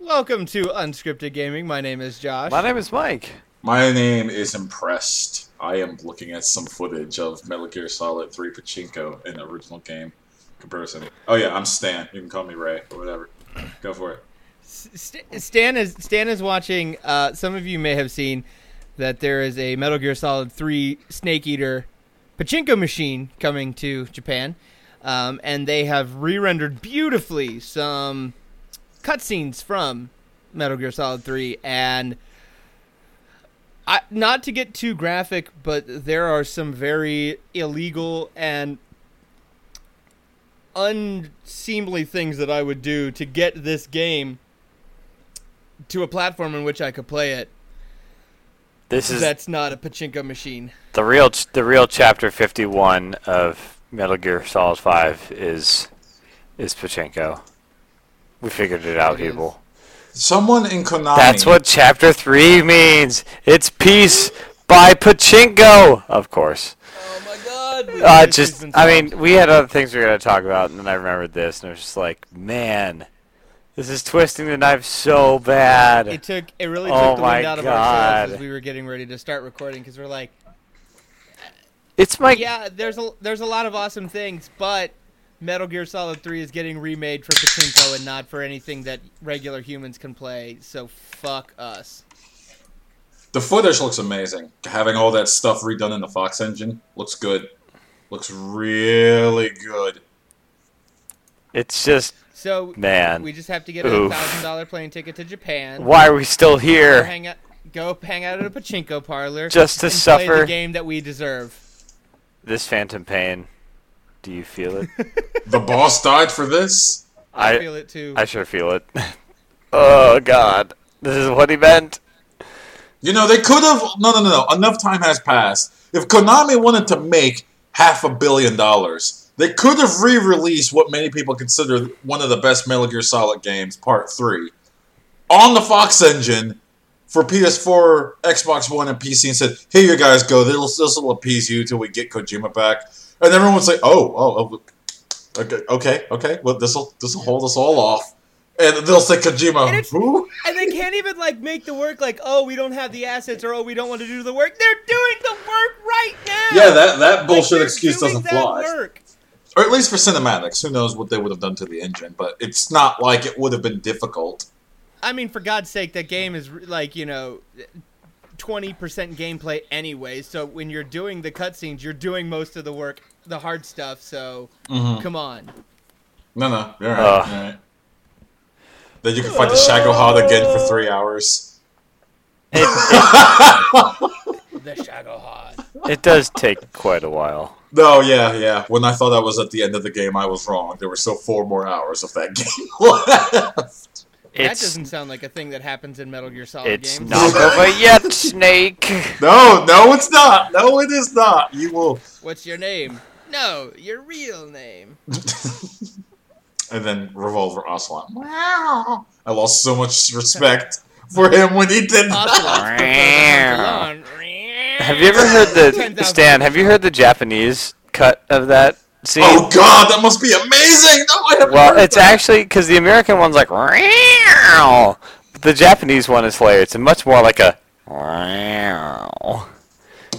Welcome to Unscripted Gaming. My name is Josh. My name is Mike. My name is Impressed. I am looking at some footage of Metal Gear Solid 3 Pachinko in the original game comparison. Oh yeah, I'm Stan. You can call me Ray or whatever. Go for it. St- Stan is Stan is watching. Uh, some of you may have seen that there is a Metal Gear Solid 3 Snake Eater pachinko machine coming to Japan, um, and they have re-rendered beautifully some cutscenes from Metal Gear Solid 3 and. I, not to get too graphic, but there are some very illegal and unseemly things that I would do to get this game to a platform in which I could play it. This is That's not a pachinko machine. the real the real chapter 51 of Metal Gear Solid 5 is is Pachinko. We figured it out, It is. people. Someone in Konami. That's what chapter 3 means. It's peace by Pachinko, of course. Oh my god! Uh, just I mean, we had other things we were going to talk about and then I remembered this and I was just like, man, this is twisting the knife so bad. it took it really Oh took the my wind out of God. ourselves as we were getting ready to start recording because we're like, It's my yeah, there's a there's a lot of awesome things, but Metal Gear Solid 3 is getting remade for pachinko and not for anything that regular humans can play. So fuck us. The footage looks amazing. Having all that stuff redone in the Fox engine looks good. Looks really good. It's just So Man. we just have to get a thousand dollar plane ticket to Japan. why are we still Go here? hang out, go hang out at a pachinko parlor. Just to and play suffer the game that we deserve. this phantom pain. Do you feel it? The boss died for this. I, I- feel it too. I sure feel it. oh god. This is what he meant. You know, they could have. No, no, no, no. Enough time has passed. If Konami wanted to make half a billion dollars, they could have re released what many people consider one of the best Metal Gear Solid games, Part 3, on the Fox engine for PS4, Xbox One, and PC and said, here you guys go. This will appease you till we get Kojima back. And everyone would say, oh, oh, oh okay, okay, okay. Well, this will this will hold us all off. And they'll say And Kojima, it's- who? and they can't even like make the work like, oh, we don't have the assets or oh, we don't want to do the work. They're doing the work right now. Yeah, that, that bullshit they're excuse doing doesn't that fly. Work. Or at least for cinematics. Who knows what they would have done to the engine, but it's not like it would have been difficult. I mean, for God's sake, that game is like you know. 20% gameplay anyway, so when you're doing the cutscenes, you're doing most of the work, the hard stuff, so Mm-hmm. come on. No, no, you're right. Ugh. you're right. Then you can fight the Shagohod again for three hours. The Shagohod. It does take quite a while. No, yeah, yeah. When I thought I was at the end of the game, I was wrong. There were still four more hours of that game left. That doesn't sound like a thing that happens in Metal Gear Solid it's games. not over yet, Snake. no, no, it's not. No, it is not. You will. What's your name? No, your real name. And then Revolver Ocelot. Wow. I lost so much respect for him when he did that. Ocelot. Have you ever heard the Stan? Have you heard the Japanese cut of that scene? Oh God, that must be amazing! No, I haven't well, heard it's that. actually because the American one's like, "Meow." but the Japanese one is hilarious. It's much more like a.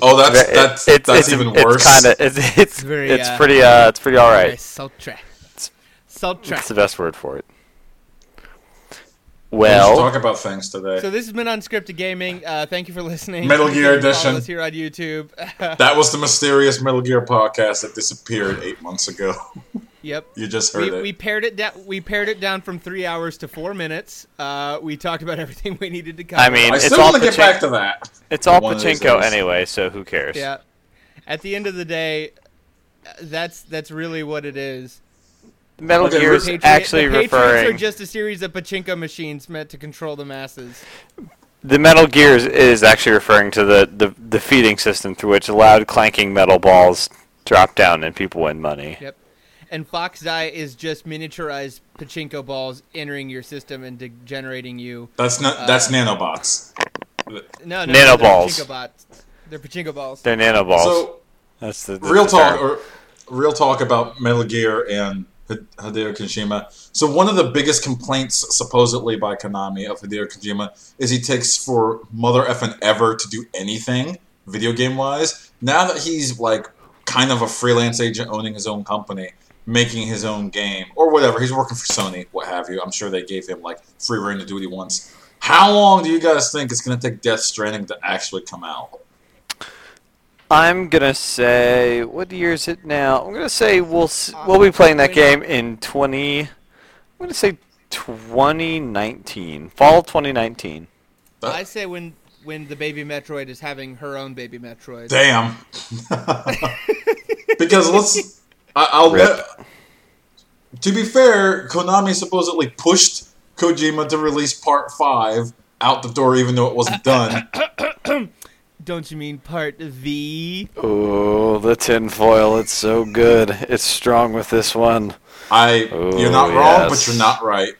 "Meow." Oh, that's that's it's, that's it's, even it's worse. Kinda, it's it's very, it's uh, pretty uh it's pretty all Very right. sultry. Sultry. The best word for it. Let's Well, talk about things today. So this has been Unscripted Gaming. Uh, thank you for listening. Metal Gear can follow Edition. us here on YouTube. that was the mysterious Metal Gear podcast that disappeared eight months ago. yep. You just heard We, it. we pared it down. We pared it down from three hours to four minutes. Uh, we talked about everything we needed to cover. I mean, I it's still all want to get back to that. it's all one pachinko anyway, so who cares? yeah. At the end of the day, uh, that's that's really what it is. Metal Okay, Gear is Patriot- actually the Patriots referring. are just a series of pachinko machines meant to control the masses. The Metal Gears is actually referring to the, the, the feeding system through which loud clanking metal balls drop down and people win money. Yep. And Fox Die is just miniaturized pachinko balls entering your system and degenerating you. That's not. Uh, that's nanobots. No, no, no, they're. Pachinko bots. They're pachinko balls. They're nanoballs. So That's the, the real the talk or real talk about Metal Gear and Hideo Kojima. So one of the biggest complaints, supposedly by Konami, of Hideo Kojima is he takes for mother effing ever to do anything video game wise. Now that he's like kind of a freelance agent owning his own company, making his own game or whatever, he's working for Sony, what have you. I'm sure they gave him like free reign to do what he wants. How long do you guys think it's going to take Death Stranding to actually come out? I'm gonna say, what year is it now? I'm gonna say we'll we'll be playing that game in 20. I'm gonna say 2019, fall 2019. That- I say when when the baby Metroid is having her own baby Metroid. Damn. because let's. I, I'll Rip. bet. To be fair, Konami supposedly pushed Kojima to release Part Five out the door, even though it wasn't done. Don't you mean part V? Oh, the tinfoil! It's so good. It's strong with this one. I. Oh, you're not wrong, yes. but you're not right.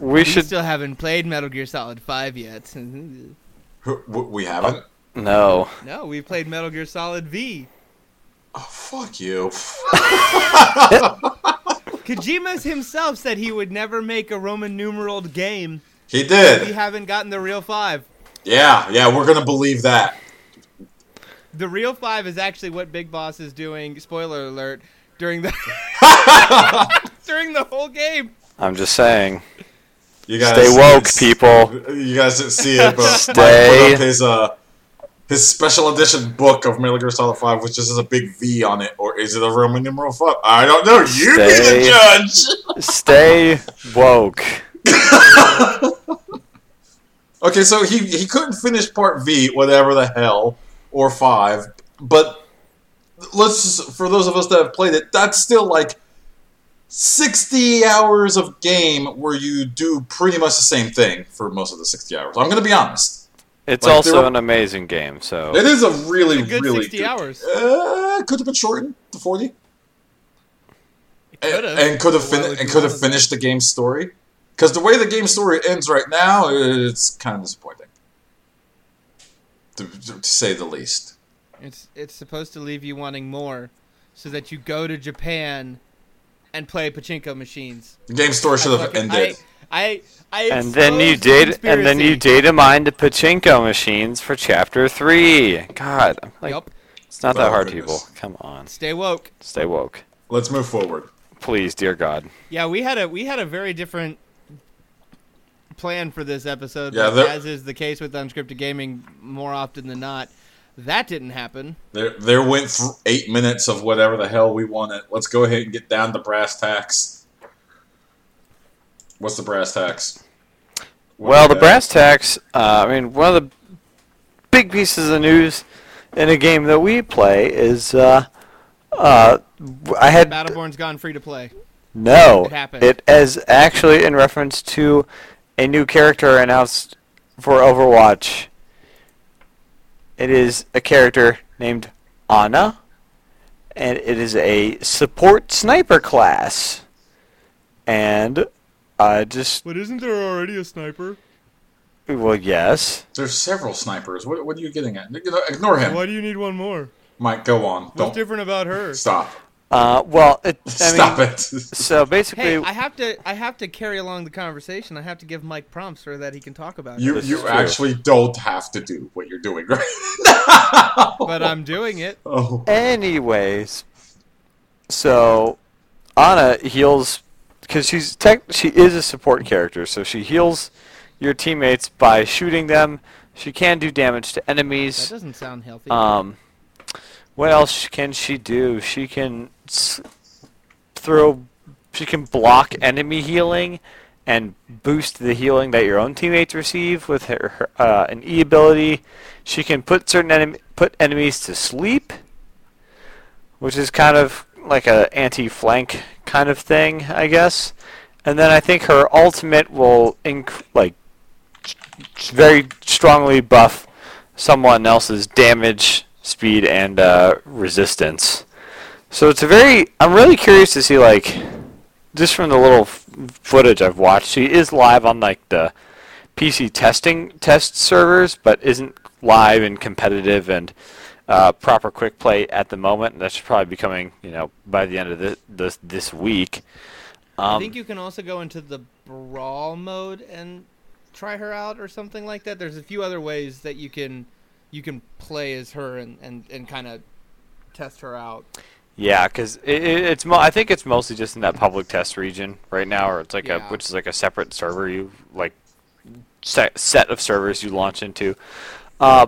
We We should still haven't played Metal Gear Solid 5 yet. W- w- We haven't. no. no, we played Metal Gear Solid V. Oh, fuck you. Kojima's himself said he would never make a Roman numeraled game. He did. We haven't gotten the real 5. Yeah, yeah, we're gonna believe that. The real 5 is actually what Big Boss is doing, spoiler alert, during the during the whole game. I'm just saying. You guys Stay woke, people. You guys didn't see it, but Mike Stay- put up his uh his special edition book of Metal Gear Solid Five, which just has a big V on it, or is it a Roman numeral five? I don't know. You be the judge. Stay woke. Okay, so he he couldn't finish Part V, whatever the hell, or five, but let's just, for those of us that have played it, that's still like. 60 hours of game where you do pretty much the same thing for most of the 60 hours. I'm going to be honest. It's Like, also there- an amazing game. So It is a really, A good really 60 good- hours. Uh, could have been shortened to forty, and, could've. and could have fin- and could have finished the game's story. Because the way the game story ends right now, it's kind of disappointing, to, to say the least. It's it's supposed to leave you wanting more, so that you go to Japan and play pachinko machines. The game story should have ended. I, I, I and then you exposed the did, and then you data mined the pachinko machines for chapter three. God, I'm like, Yup. it's not that hard, goodness. people. Come on, Stay woke. stay woke, Let's move forward. please, dear God. Yeah, we had a we had a very different plan for this episode. Yeah, there- as is the case with unscripted gaming, more often than not, that didn't happen. There, there went th- eight minutes of whatever the hell we wanted. Let's go ahead and get down to brass tacks. What's the brass tacks? What Well, the brass tacks. Uh, I mean, one of the big pieces of news in a game that we play is uh, uh, I had Battleborn's gone free to play. no. It happened. It is actually in reference to a new character announced for Overwatch. It is a character named Ana, and it is a support sniper class. And I just But isn't there already a sniper? well, yes. There's several snipers. What, what are you getting at? Ignore him. Why do you need one more? Mike, go on. Don't different about her? stop. Uh, well, it, I Stop mean, it. So basically, Hey, I have to I have to carry along the conversation. I have to give Mike prompts so that he can talk about You it. This you true. actually don't have to do what you're doing right now. But I'm doing it. Oh. anyways, so Ana heals because she's tech. She is a support character, so she heals your teammates by shooting them. She can do damage to enemies. That doesn't sound healthy. Um, what else can she do? She can s- throw. She can block enemy healing and boost the healing that your own teammates receive with her, her uh, an E ability. She can put certain enemy put enemies to sleep, which is kind of like a anti-flank kind of thing, I guess. And then I think her ultimate will inc- like very strongly buff someone else's damage, speed, and uh, resistance. So it's a very. I'm really curious to see like, just from the little f- footage I've watched, she is live on like the PC testing test servers, but isn't live and competitive. And uh, proper quick play at the moment. That should probably be coming, you know, by the end of this this, this week. I Um, think you can also go into the brawl mode and try her out or something like that. There's a few other ways that you can you can play as her and and, and kind of test her out. Yeah, because it, it, it's mo- I think it's mostly just in that public test region right now, or it's like a which is like a separate server you like set set of servers you launch into. Uh,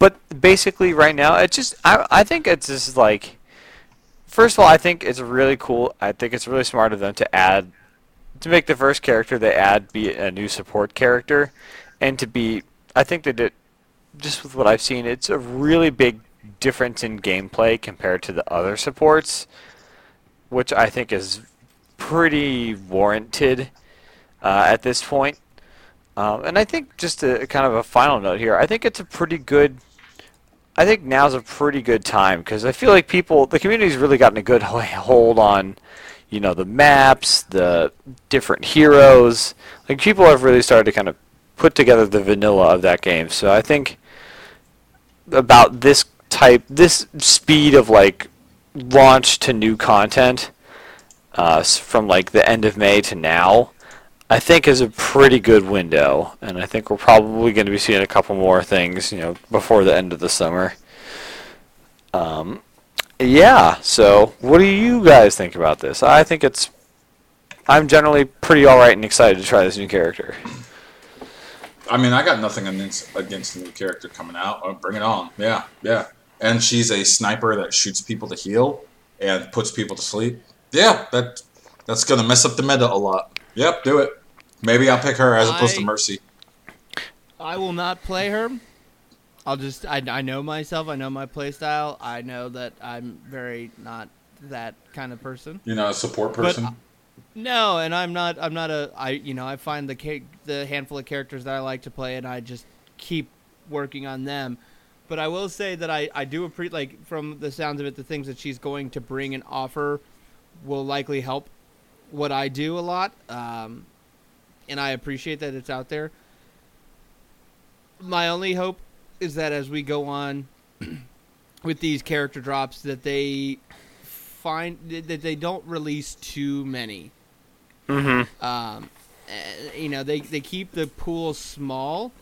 but basically, right now, it's just I I think it's just like first of all, I think it's really cool. I think it's really smart of them to add to make the first character they add be a new support character, and to be I think they did just with what I've seen, it's a really big difference in gameplay compared to the other supports, which I think is pretty warranted uh, at this point. Um, and I think just a kind of a final note here, I think it's a pretty good. I think now's a pretty good time because I feel like people, the community's really gotten a good hold on, you know, the maps, the different heroes. Like people have really started to kind of put together the vanilla of that game. So I think about this type, this speed of like launch to new content uh, from like the end of May to now, I think is a pretty good window, and I think we're probably going to be seeing a couple more things, you know, before the end of the summer. Um, yeah. So, what do you guys think about this? I think it's. I'm generally pretty all right and excited to try this new character. I mean, I got nothing against against the new character coming out. Oh, bring it on. Yeah, yeah. And she's a sniper that shoots people to heal and puts people to sleep. Yeah, that that's gonna mess up the meta a lot. Yep, do it. Maybe I'll pick her as opposed to Mercy. I will not play her. I'll just I, I know myself. I know my playstyle. I know that I'm very not that kind of person. You know, a support person. No, and I'm not. I'm not a. I you know I find the the handful of characters that I like to play, and I just keep working on them. But I will say that I I do appreciate like from the sounds of it, the things that she's going to bring and offer will likely help what I do a lot. Um, and I appreciate that it's out there. My only hope is that as we go on with these character drops, that they find that they don't release too many. Mm-hmm. Um, eh, you know, they they keep the pool small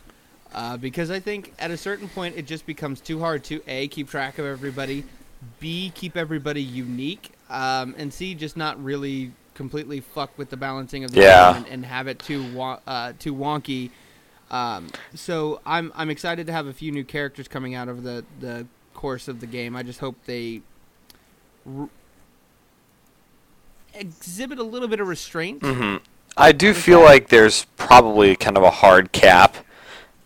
uh, because I think at a certain point it just becomes too hard to a keep track of everybody, b keep everybody unique, um, and c just not really completely fuck with the balancing of the Yeah. game and, and have it too uh, too wonky. Um, so I'm I'm excited to have a few new characters coming out over the the course of the game. I just hope they r- exhibit a little bit of restraint. hmm I do feel like there's probably kind of a hard cap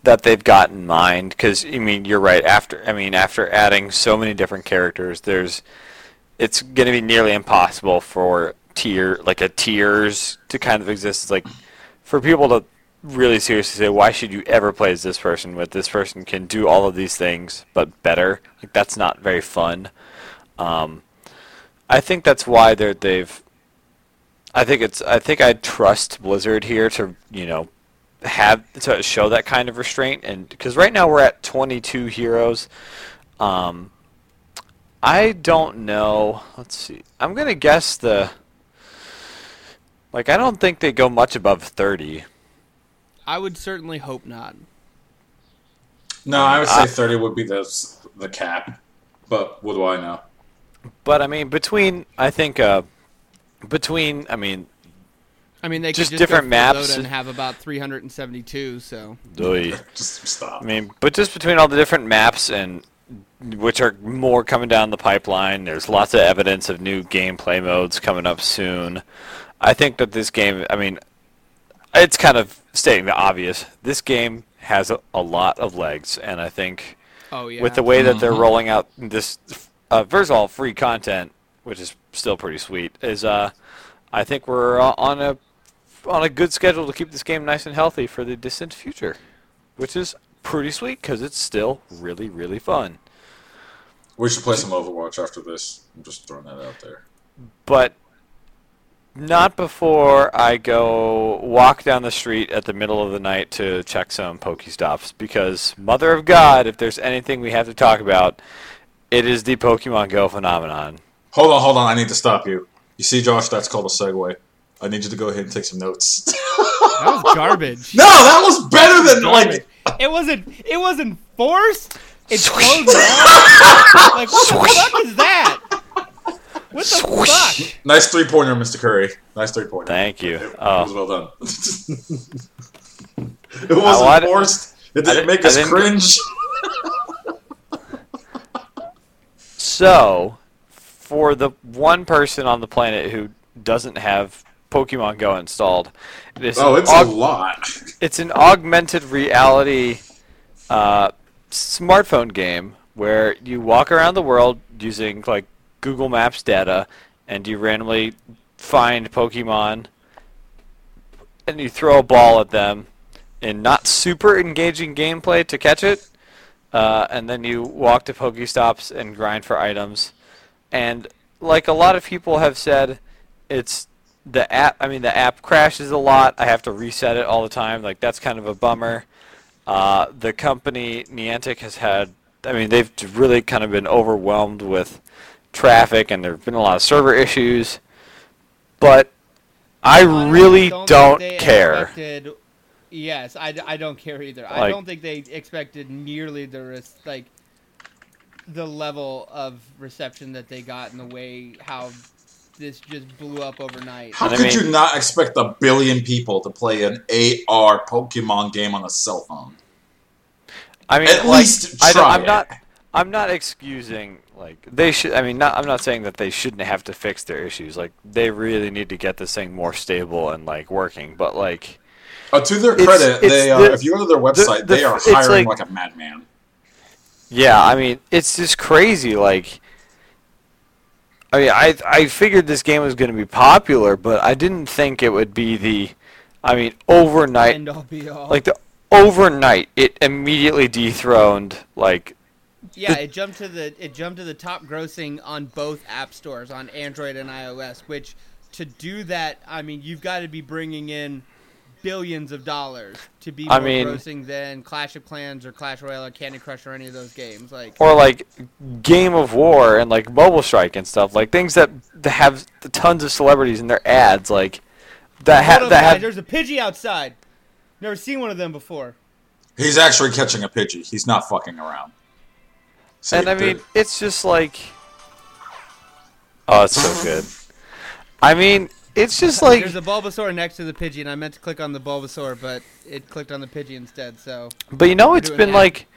that they've got in mind because I mean you're right. After I mean after adding so many different characters, there's it's going to be nearly impossible for tier like a tiers to kind of exist. Like for people to really seriously say, why should you ever play as this person? With this person can do all of these things but better. Like that's not very fun. Um, I think that's why they're they've I think it's. I think I trust Blizzard here to you know have to show that kind of restraint, and because right now we're at 22 heroes. Um, I don't know. Let's see. I'm gonna guess the. Like I don't think they go much above 30. I would certainly hope not. No, I would say Uh, 30 would be the the cap. But what do I know? But I mean, between I think uh, between I mean, I mean, they Just could just different go maps. And have about 372. So oy. Just stop. I mean, but just between all the different maps and which are more coming down the pipeline, there's lots of evidence of new gameplay modes coming up soon. I think that this game, I mean, it's kind of stating the obvious. This game has a, a lot of legs, and I think oh yeah, with the way that they're Mhm. rolling out this, uh, first of all, free content, which is still pretty sweet, is uh, I think we're uh, on a on a good schedule to keep this game nice and healthy for the distant future, which is pretty sweet because it's still really really fun. We should play some Overwatch after this. I'm just throwing that out there. But not before I go walk down the street at the middle of the night to check some Pokestops because, Mother of God, if there's anything we have to talk about, it is the Pokemon Go phenomenon. Hold on, hold on. I need to stop you. You see, Josh, that's called a segue. I need you to go ahead and take some notes. That was garbage. no, that was better than like. it wasn't. It wasn't forced. It flowed. Like what the fuck is that? What the fuck? Nice three pointer, Mr. Curry. Nice three pointer. Thank you. It was Oh, well done. it wasn't wanted- forced. It didn't didn't- make us didn't- cringe. so for the one person on the planet who doesn't have Pokemon Go installed, it is Oh, an it's aug- a lot. it's an augmented reality uh, smartphone game where you walk around the world using like Google Maps data, and you randomly find Pokemon, and you throw a ball at them, in not super engaging gameplay to catch it, uh, and then you walk to Pokestops and grind for items, and like a lot of people have said, it's the app. I mean, the app crashes a lot. I have to reset it all the time. Like that's kind of a bummer. Uh, the company Niantic has had. I mean, they've really kind of been overwhelmed with traffic, and there've been a lot of server issues. But I Honestly, really think don't they care. expected- yes, I, I don't care either. I don't think they expected nearly the res- like the level of reception that they got in the way how this just blew up overnight. How And I could mean- you not expect a billion people to play an AR Pokemon game on a cell phone? I mean, At like, least try I am it. not. I'm not excusing like they should. I mean, not. I'm not saying that they shouldn't have to fix their issues. Like they really need to get this thing more stable and like working. But like, Uh, to their It's- credit, it's they uh, the- if you go to their website, the- they are hiring like- like, a madman. yeah, I mean, it's just crazy. Like, I mean, I I figured this game was going to be popular, but I didn't think it would be the. I mean, overnight End all be all. like the overnight it immediately dethroned like yeah, it jumped to the it jumped to the top grossing on both app stores on Android and iOS. Which to do that, I mean, you've got to be bringing in billions of dollars to be more I mean- grossing than Clash of Clans or Clash Royale or Candy Crush or any of those games. Like, or like Game of War and like Mobile Strike and stuff, like things that, that have tons of celebrities in their ads, like that hold ha- that guys, have. there's a Pidgey outside. Never seen one of them before. He's actually catching a Pidgey. He's not fucking around. See, And I the- mean, it's just like, oh, it's so good. I mean, it's just like There's a Bulbasaur next to the Pidgey, and I meant to click on the Bulbasaur, but it clicked on the Pidgey instead. So But you know, it's been that. like,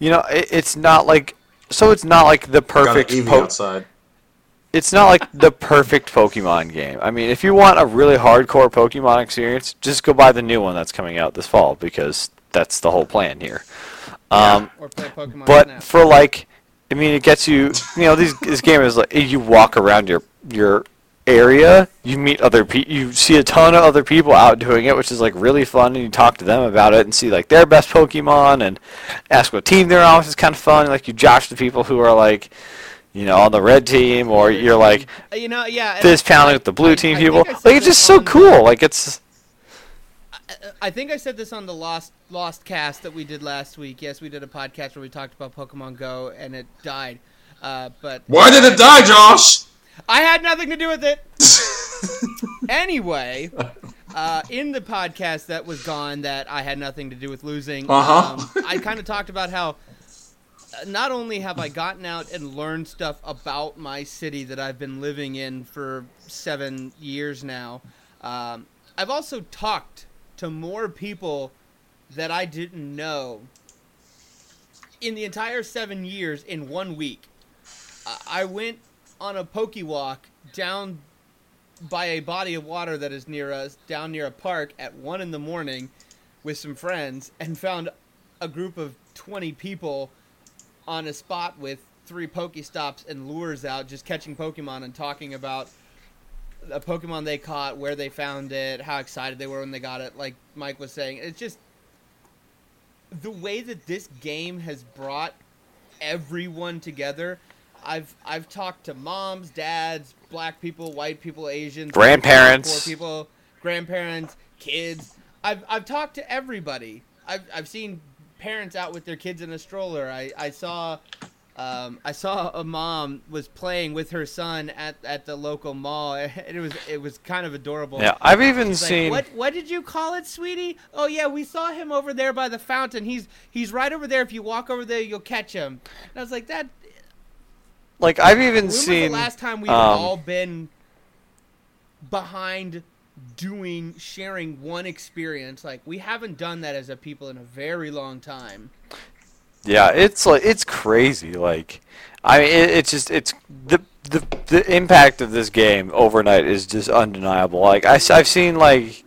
you know, it, it's not like, so it's not like the got an perfect. Eevee po- outside. it's not like the perfect Pokemon game. I mean, if you want a really hardcore Pokemon experience, just go buy the new one that's coming out this fall because that's the whole plan here. Um, or play Pokemon but Snap. for like, I mean, it gets you. You know, these this game is like you walk around your your area, you meet other people, you see a ton of other people out doing it, which is like really fun, and you talk to them about it and see like their best Pokemon and ask what team they're on, which is kind of fun. Like you josh the people who are like, you know, on the red team, or you're like you know, yeah. fist pounding with the blue I- team I people. Like it's just so cool. Like it's I think I said this on the Lost Lost cast that we did last week. Yes, we did a podcast where we talked about Pokemon Go, and it died. Uh, but Why did it die, Josh? I had nothing to do with it. anyway, uh, in the podcast that was gone, that I had nothing to do with losing. Uh-huh. Um, I kind of talked about how uh, not only have I gotten out and learned stuff about my city that I've been living in for seven years now, um, I've also talked to more people that I didn't know in the entire seven years in one week. I- went on a pokey walk down by a body of water that is near us, down near a park at one in the morning with some friends, and found a group of 20 people on a spot with three Pokestops and lures out, just catching Pokemon and talking about a Pokemon they caught, where they found it, how excited they were when they got it. Like Mike was saying, it's just the way that this game has brought everyone together. I've I've talked to moms, dads, black people, white people, Asians, Grandparents. poor people, grandparents, kids. I've I've talked to everybody. I've I've seen parents out with their kids in a stroller. I I saw. Um, I saw a mom was playing with her son at, at the local mall. And it was it was kind of adorable. Yeah, I've even She's like, seen. what what did you call it, sweetie? Oh yeah, we saw him over there by the fountain. He's he's right over there. If you walk over there, you'll catch him. And I was like, that. Like I've even When was seen. the last time we've um, all been behind doing sharing one experience? Like we haven't done that as a people in a very long time. Yeah, it's like it's crazy. Like, I mean, it, it's just it's the the the impact of this game overnight is just undeniable. Like I, I've seen like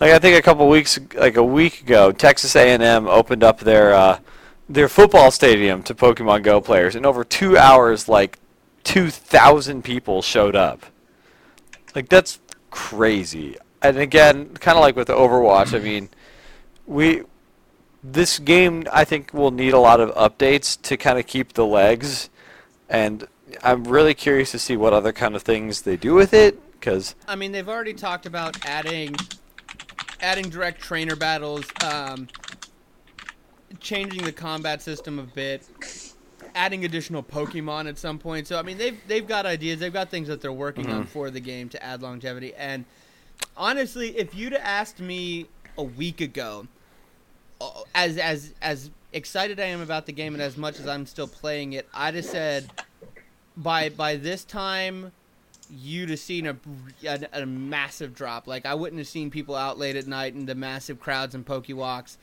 like I think a couple weeks like a week ago, Texas A&M opened up their uh, their football stadium to Pokemon Go players, and over two hours, like two thousand people showed up. Like that's crazy. And again, kind of like with Overwatch, I mean, we this game I think will need a lot of updates to kind of keep the legs, and I'm really curious to see what other kind of things they do with it. Because I mean, they've already talked about adding adding direct trainer battles, um, changing the combat system a bit, adding additional Pokemon at some point. So I mean, they've they've got ideas, they've got things that they're working on for the game to add longevity. And honestly, if you'd asked me a week ago, as as as excited I am about the game and as much as I'm still playing it, I'd have said by by this time you'd have seen a, a, a massive drop. Like I wouldn't have seen people out late at night and the massive crowds and Pokewalks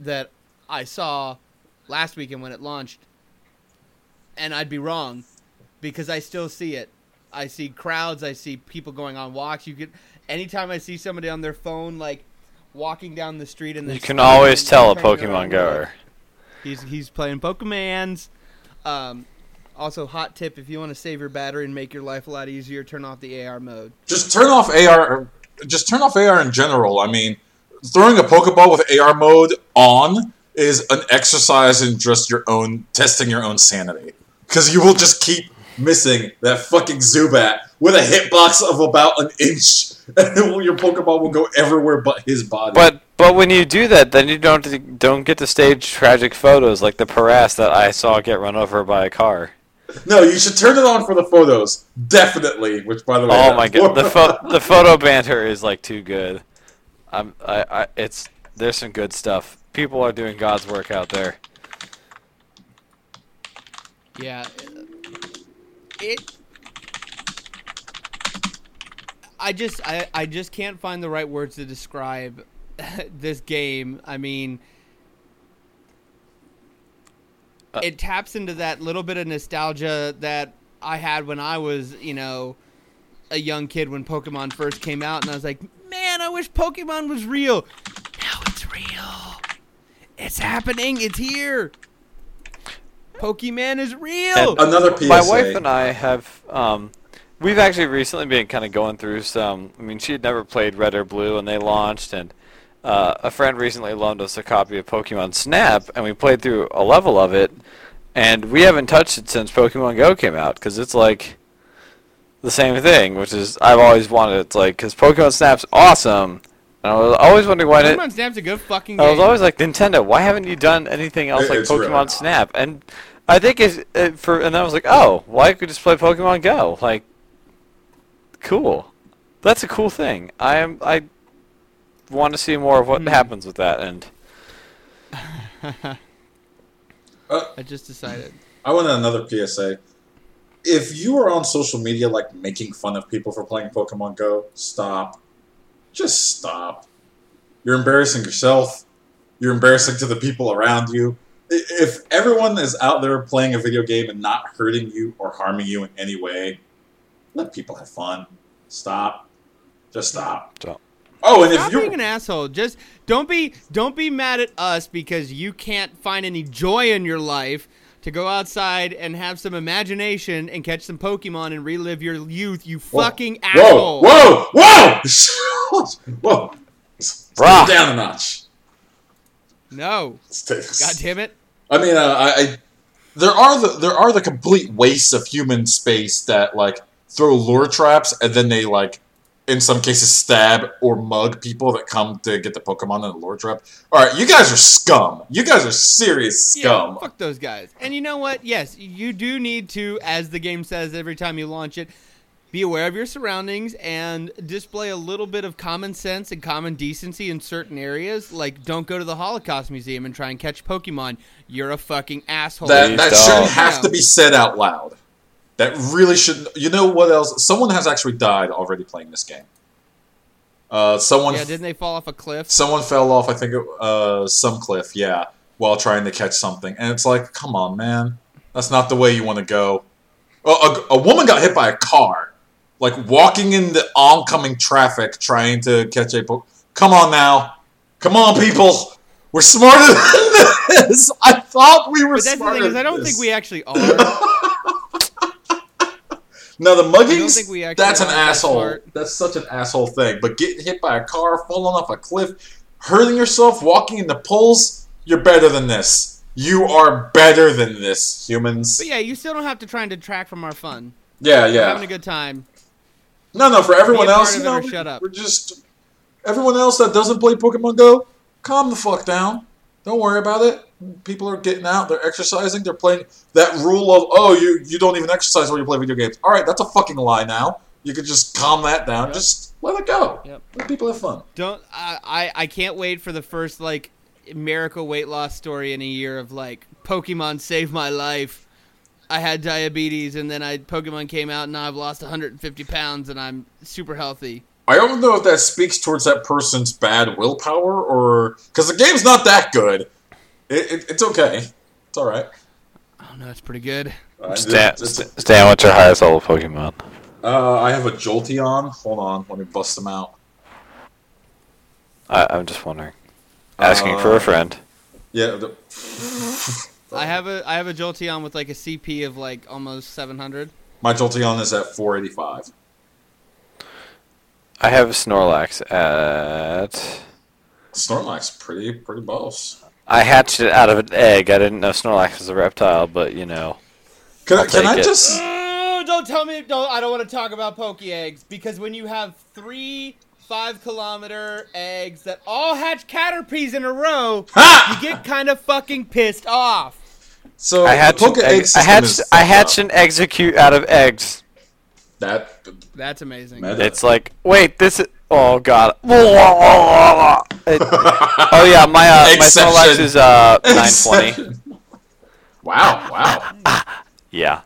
that I saw last weekend when it launched. And I'd be wrong because I still see it. I see crowds. I see people going on walks. You could anytime I see somebody on their phone like walking down the street and you can always tell a Pokemon goer. He's he's playing Pokemans. Um, also, hot tip: if you want to save your battery and make your life a lot easier, turn off the AR mode. Just turn off AR. Just turn off AR in general. I mean, throwing a Pokeball with AR mode on is an exercise in just your own testing your own sanity because you will just keep missing that fucking Zubat with a hitbox of about an inch, and your Pokeball will go everywhere but his body. But but when you do that, then you don't don't get to stage tragic photos like the Paras that I saw get run over by a car. no, you should turn it on for the photos, definitely. Which, by the way, Oh my god, the more- pho- the photo banter is like too good. I'm I, I it's there's some good stuff. People are doing God's work out there. Yeah, it. I just I, I just can't find the right words to describe this game. I mean, Uh, it taps into that little bit of nostalgia that I had when I was, you know, a young kid when Pokemon first came out, and I was like, man, I wish Pokemon was real. Now it's real. It's happening. It's here. Pokemon is real. And- Another PSA. My wife and I have um, we've actually recently been kind of going through some. I mean, she had never played Red or Blue when they launched, and uh, a friend recently loaned us a copy of Pokemon Snap, and we played through a level of it, and we haven't touched it since Pokemon Go came out because it's like the same thing, which is I've always wanted. It's like because Pokemon Snap's awesome, and I was always wondering why. It, Pokemon Snap's a good fucking game. I was always like, Nintendo, why haven't you done anything else It- like it's Pokemon not. Snap? And I think it's uh, for, and I was like, oh, why could just play Pokemon Go? Like, cool. That's a cool thing. I am. I want to see more of what Hmm. happens with that. And I just decided. I want another PSA. If you are on social media like making fun of people for playing Pokemon Go, stop. Just stop. You're embarrassing yourself. You're embarrassing to the people around you. If everyone is out there playing a video game and not hurting you or harming you in any way, let people have fun. Stop. Just stop. Don't. Oh, and Stop if you're being an asshole. Just don't be don't be mad at us because you can't find any joy in your life to go outside and have some imagination and catch some Pokemon and relive your youth. You fucking whoa, asshole. whoa, whoa, whoa, Let's take Bruh. it down a notch. No. Let's God damn it. I mean, uh, I, I there are the there are the complete wastes of human space that like throw lure traps, and then they like, in some cases, stab or mug people that come to get the Pokemon in the lure trap. All right, you guys are scum. You guys are serious scum. Yeah, fuck those guys. And you know what? Yes, you do need to, as the game says every time you launch it, be aware of your surroundings and display a little bit of common sense and common decency in certain areas. Like, don't go to the Holocaust Museum and try and catch Pokemon. You're a fucking asshole. That that shouldn't have to be said out loud. That really should. You know what else? Someone has actually died already playing this game. Uh, someone yeah, didn't they fall off a cliff? someone fell off. I think it, uh, some cliff. Yeah, while trying to catch something, and it's like, come on, man, that's not the way you want to go. A, a woman got hit by a car, like walking in the oncoming traffic, trying to catch a. Po- come on now, come on, people. We're smarter than this. I thought we were But that's the smarter thing is, I don't this. think we actually are. Now the muggings, I don't think we actually that's an that asshole. That's such an asshole thing. But getting hit by a car, falling off a cliff, hurting yourself, walking in the poles, you're better than this. You are better than this, humans. but yeah, you still don't have to try and detract from our fun. Yeah, We're having a good time. No, no, for everyone Be a part else, you know, shut up. we're just everyone else that doesn't play Pokemon Go, calm the fuck down. Don't worry about it. People are getting out, they're exercising, they're playing that rule of oh you you don't even exercise when you play video games. All right, that's a fucking lie now. You could just calm that down. Yep. Just let it go. Yep. Let people have fun. Don't I, I can't wait for the first like miracle weight loss story in a year of like Pokemon saved my life. I had diabetes and then I Pokemon came out and now I've lost 150 pounds and I'm super healthy. I don't know if that speaks towards that person's bad willpower or because the game's not that good. It, it, it's okay. It's all right. Oh no, it's pretty good. Uh, Stan, it's- it's- Stan, what's your highest level Pokemon? uh, I have a Jolteon. Hold on, let me bust them out. I, I'm just wondering. Asking for Uh, a friend. Yeah, the, I have a I have a Jolteon with like a CP of like almost 700. my Jolteon is at 485. I have Snorlax at. Snorlax, pretty pretty boss. I hatched it out of an egg. I didn't know Snorlax was a reptile, but you know. Can, I I'll can take I it. just? Oh, don't tell me. Don't, I don't want to talk about poke eggs because when you have three five kilometer eggs that all hatch caterpies in a row, Ha! you get kind of fucking pissed off. So I hatched, Poke an Egg egg, I hatched, I hatched up. an Exeggcute out of eggs. that. That's amazing. Meta. It's like, wait, this is. Oh god. It- oh yeah, my uh, my Exception. Snorlax is uh 920. wow! Wow! Yeah,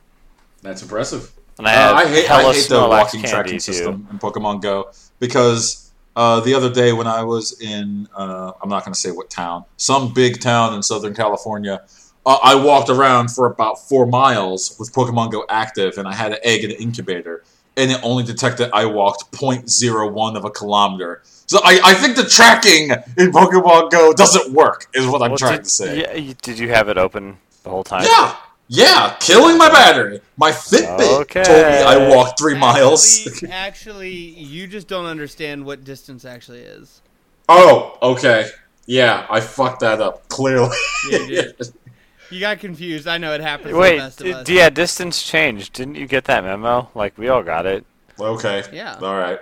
That's impressive. and I Uh, I hate, hella I hate the walking tracking too. system in Pokemon Go because uh, the other day when I was in, uh, I'm not going to say what town, some big town in Southern California, uh, I walked around for about four miles with Pokemon Go active, and I had an egg in an incubator, and it only detected I walked 0.01 of a kilometer. So I, I think the tracking in Pokemon Go doesn't work, is what I'm Well, trying did, to say. Yeah, did you have it open the whole time? Yeah, yeah, killing my battery. My Fitbit Okay. told me I walked three miles. Actually, actually, you just don't understand what distance actually is. oh, okay. Yeah, I fucked that up. Clearly. Yeah, you got confused. I know it happens to the Wait, best of d- us. yeah, distance changed. Didn't you get that memo? Like we all got it. okay. Yeah. All right.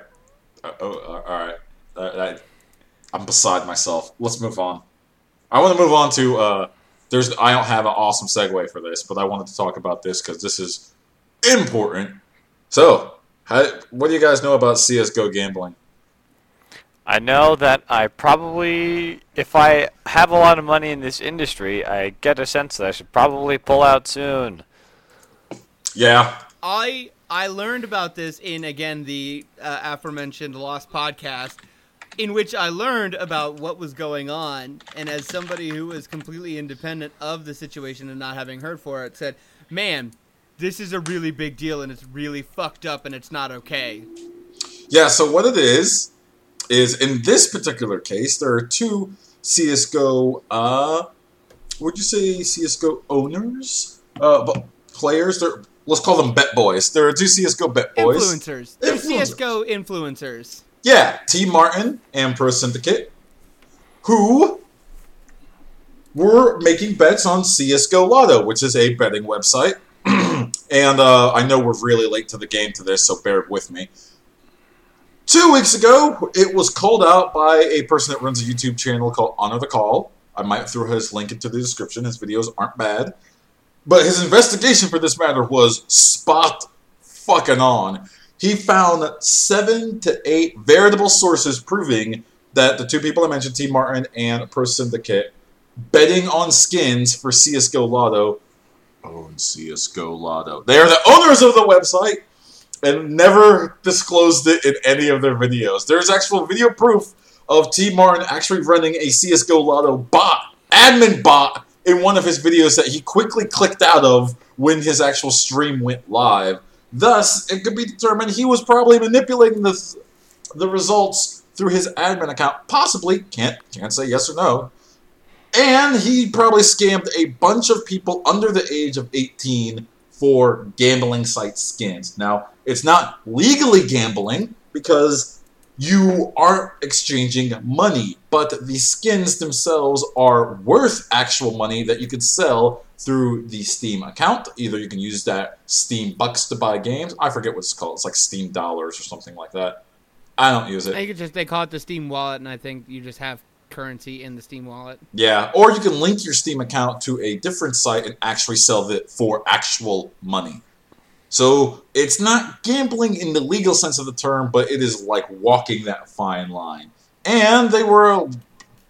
Uh, oh, all right. Uh, that- I'm beside myself. Let's move on. I want to move on to. Uh, there's. I don't have an awesome segue for this, but I wanted to talk about this because this is important. So, how, what do you guys know about CS:GO gambling? I know that I probably, if I have a lot of money in this industry, I get a sense that I should probably pull out soon. Yeah. I I learned about this in again the uh, aforementioned Lost podcast, in which I learned about what was going on, and as somebody who was completely independent of the situation and not having heard for it, said, "Man, this is a really big deal, and it's really fucked up, and it's not okay." Yeah, so what it is is in this particular case, there are two CS:GO. Uh, would you say CS:GO owners? Uh, but players. They're let's call them bet boys. There are two CS:GO bet boys. Influencers, they're Influencer. CS:GO influencers. Yeah, TmarTn and Pro Syndicate, who were making bets on CS:GO Lotto, which is a betting website. And uh, I know we're really late to the game to this, so bear with me. Two weeks ago, it was called out by a person that runs a YouTube channel called Honor the Call. I might throw his link into the description. His videos aren't bad. But his investigation for this matter was spot fucking on. He found seven to eight veritable sources proving that the two people I mentioned, TmarTn and Pro Syndicate, betting on skins for CSGO Lotto oh, own CSGO Lotto. They are the owners of the website and never disclosed it in any of their videos. There's actual video proof of TmarTn actually running a CSGO Lotto bot, admin bot, in one of his videos that he quickly clicked out of when his actual stream went live. Thus, it could be determined he was probably manipulating the, the results through his admin account. Possibly, can't can't say yes or no. And he probably scammed a bunch of people under the age of 18 for gambling site skins. Now, it's not legally gambling because you aren't exchanging money, but the skins themselves are worth actual money that you could sell through the Steam account. Either you can use that Steam bucks to buy games. I forget what it's called. It's like Steam dollars or something like that. I don't use it. it's just they call it the Steam wallet, and I think you just have currency in the Steam wallet. Yeah, or you can link your Steam account to a different site and actually sell it for actual money. So it's not gambling in the legal sense of the term, but it is like walking that fine line. And they were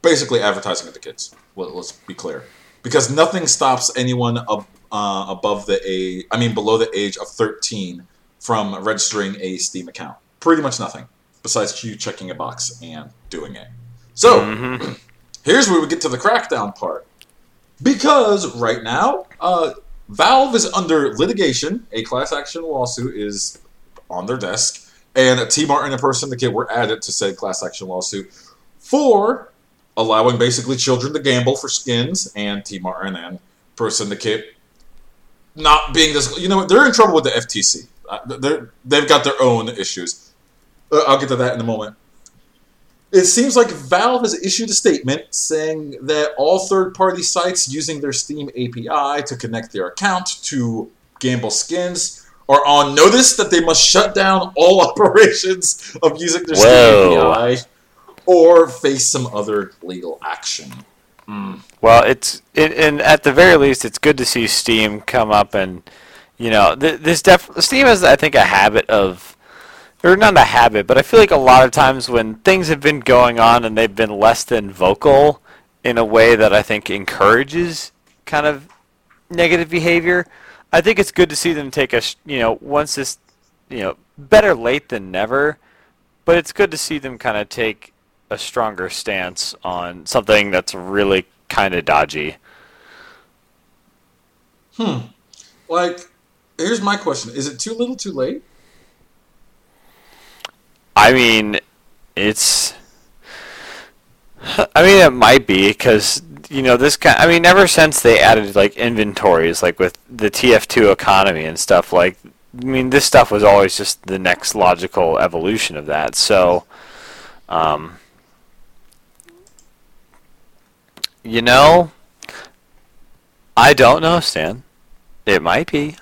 basically advertising at the kids. Well, let's be clear, because nothing stops anyone ab- uh, above the age, I mean below the age of 13, from registering a Steam account. Pretty much nothing, besides you checking a box and doing it. So Mm-hmm. here's where we get to the crackdown part. Because right now, uh, Valve is under litigation. A class action lawsuit is on their desk, and TmarTn and Pro Syndicate were added to said class action lawsuit for allowing basically children to gamble for skins, and TmarTn and Pro Syndicate not being this. You know, what, they're in trouble with the FTC. Uh, they're, they've got their own issues. Uh, I'll get to that in a moment. It seems like Valve has issued a statement saying that all third party sites using their Steam API to connect their account to Gamble skins are on notice that they must shut down all operations of using their Whoa. Steam API or face some other legal action. Hmm. Well, it's it, and at the very least, it's good to see Steam come up and you know th- this def Steam has I think a habit of or not a habit, but I feel like a lot of times when things have been going on and they've been less than vocal in a way that I think encourages kind of negative behavior, I think it's good to see them take a you know once this you know better late than never, but it's good to see them kind of take a stronger stance on something that's really kind of dodgy. Hmm. Like, here's my question Is it too little too late? I mean, it's. I mean, it might be because you know this kind. I mean, ever since they added like inventories, like with the TF2 economy and stuff, like I mean, this stuff was always just the next logical evolution of that. So, um, you know, I don't know, Stan. It might be.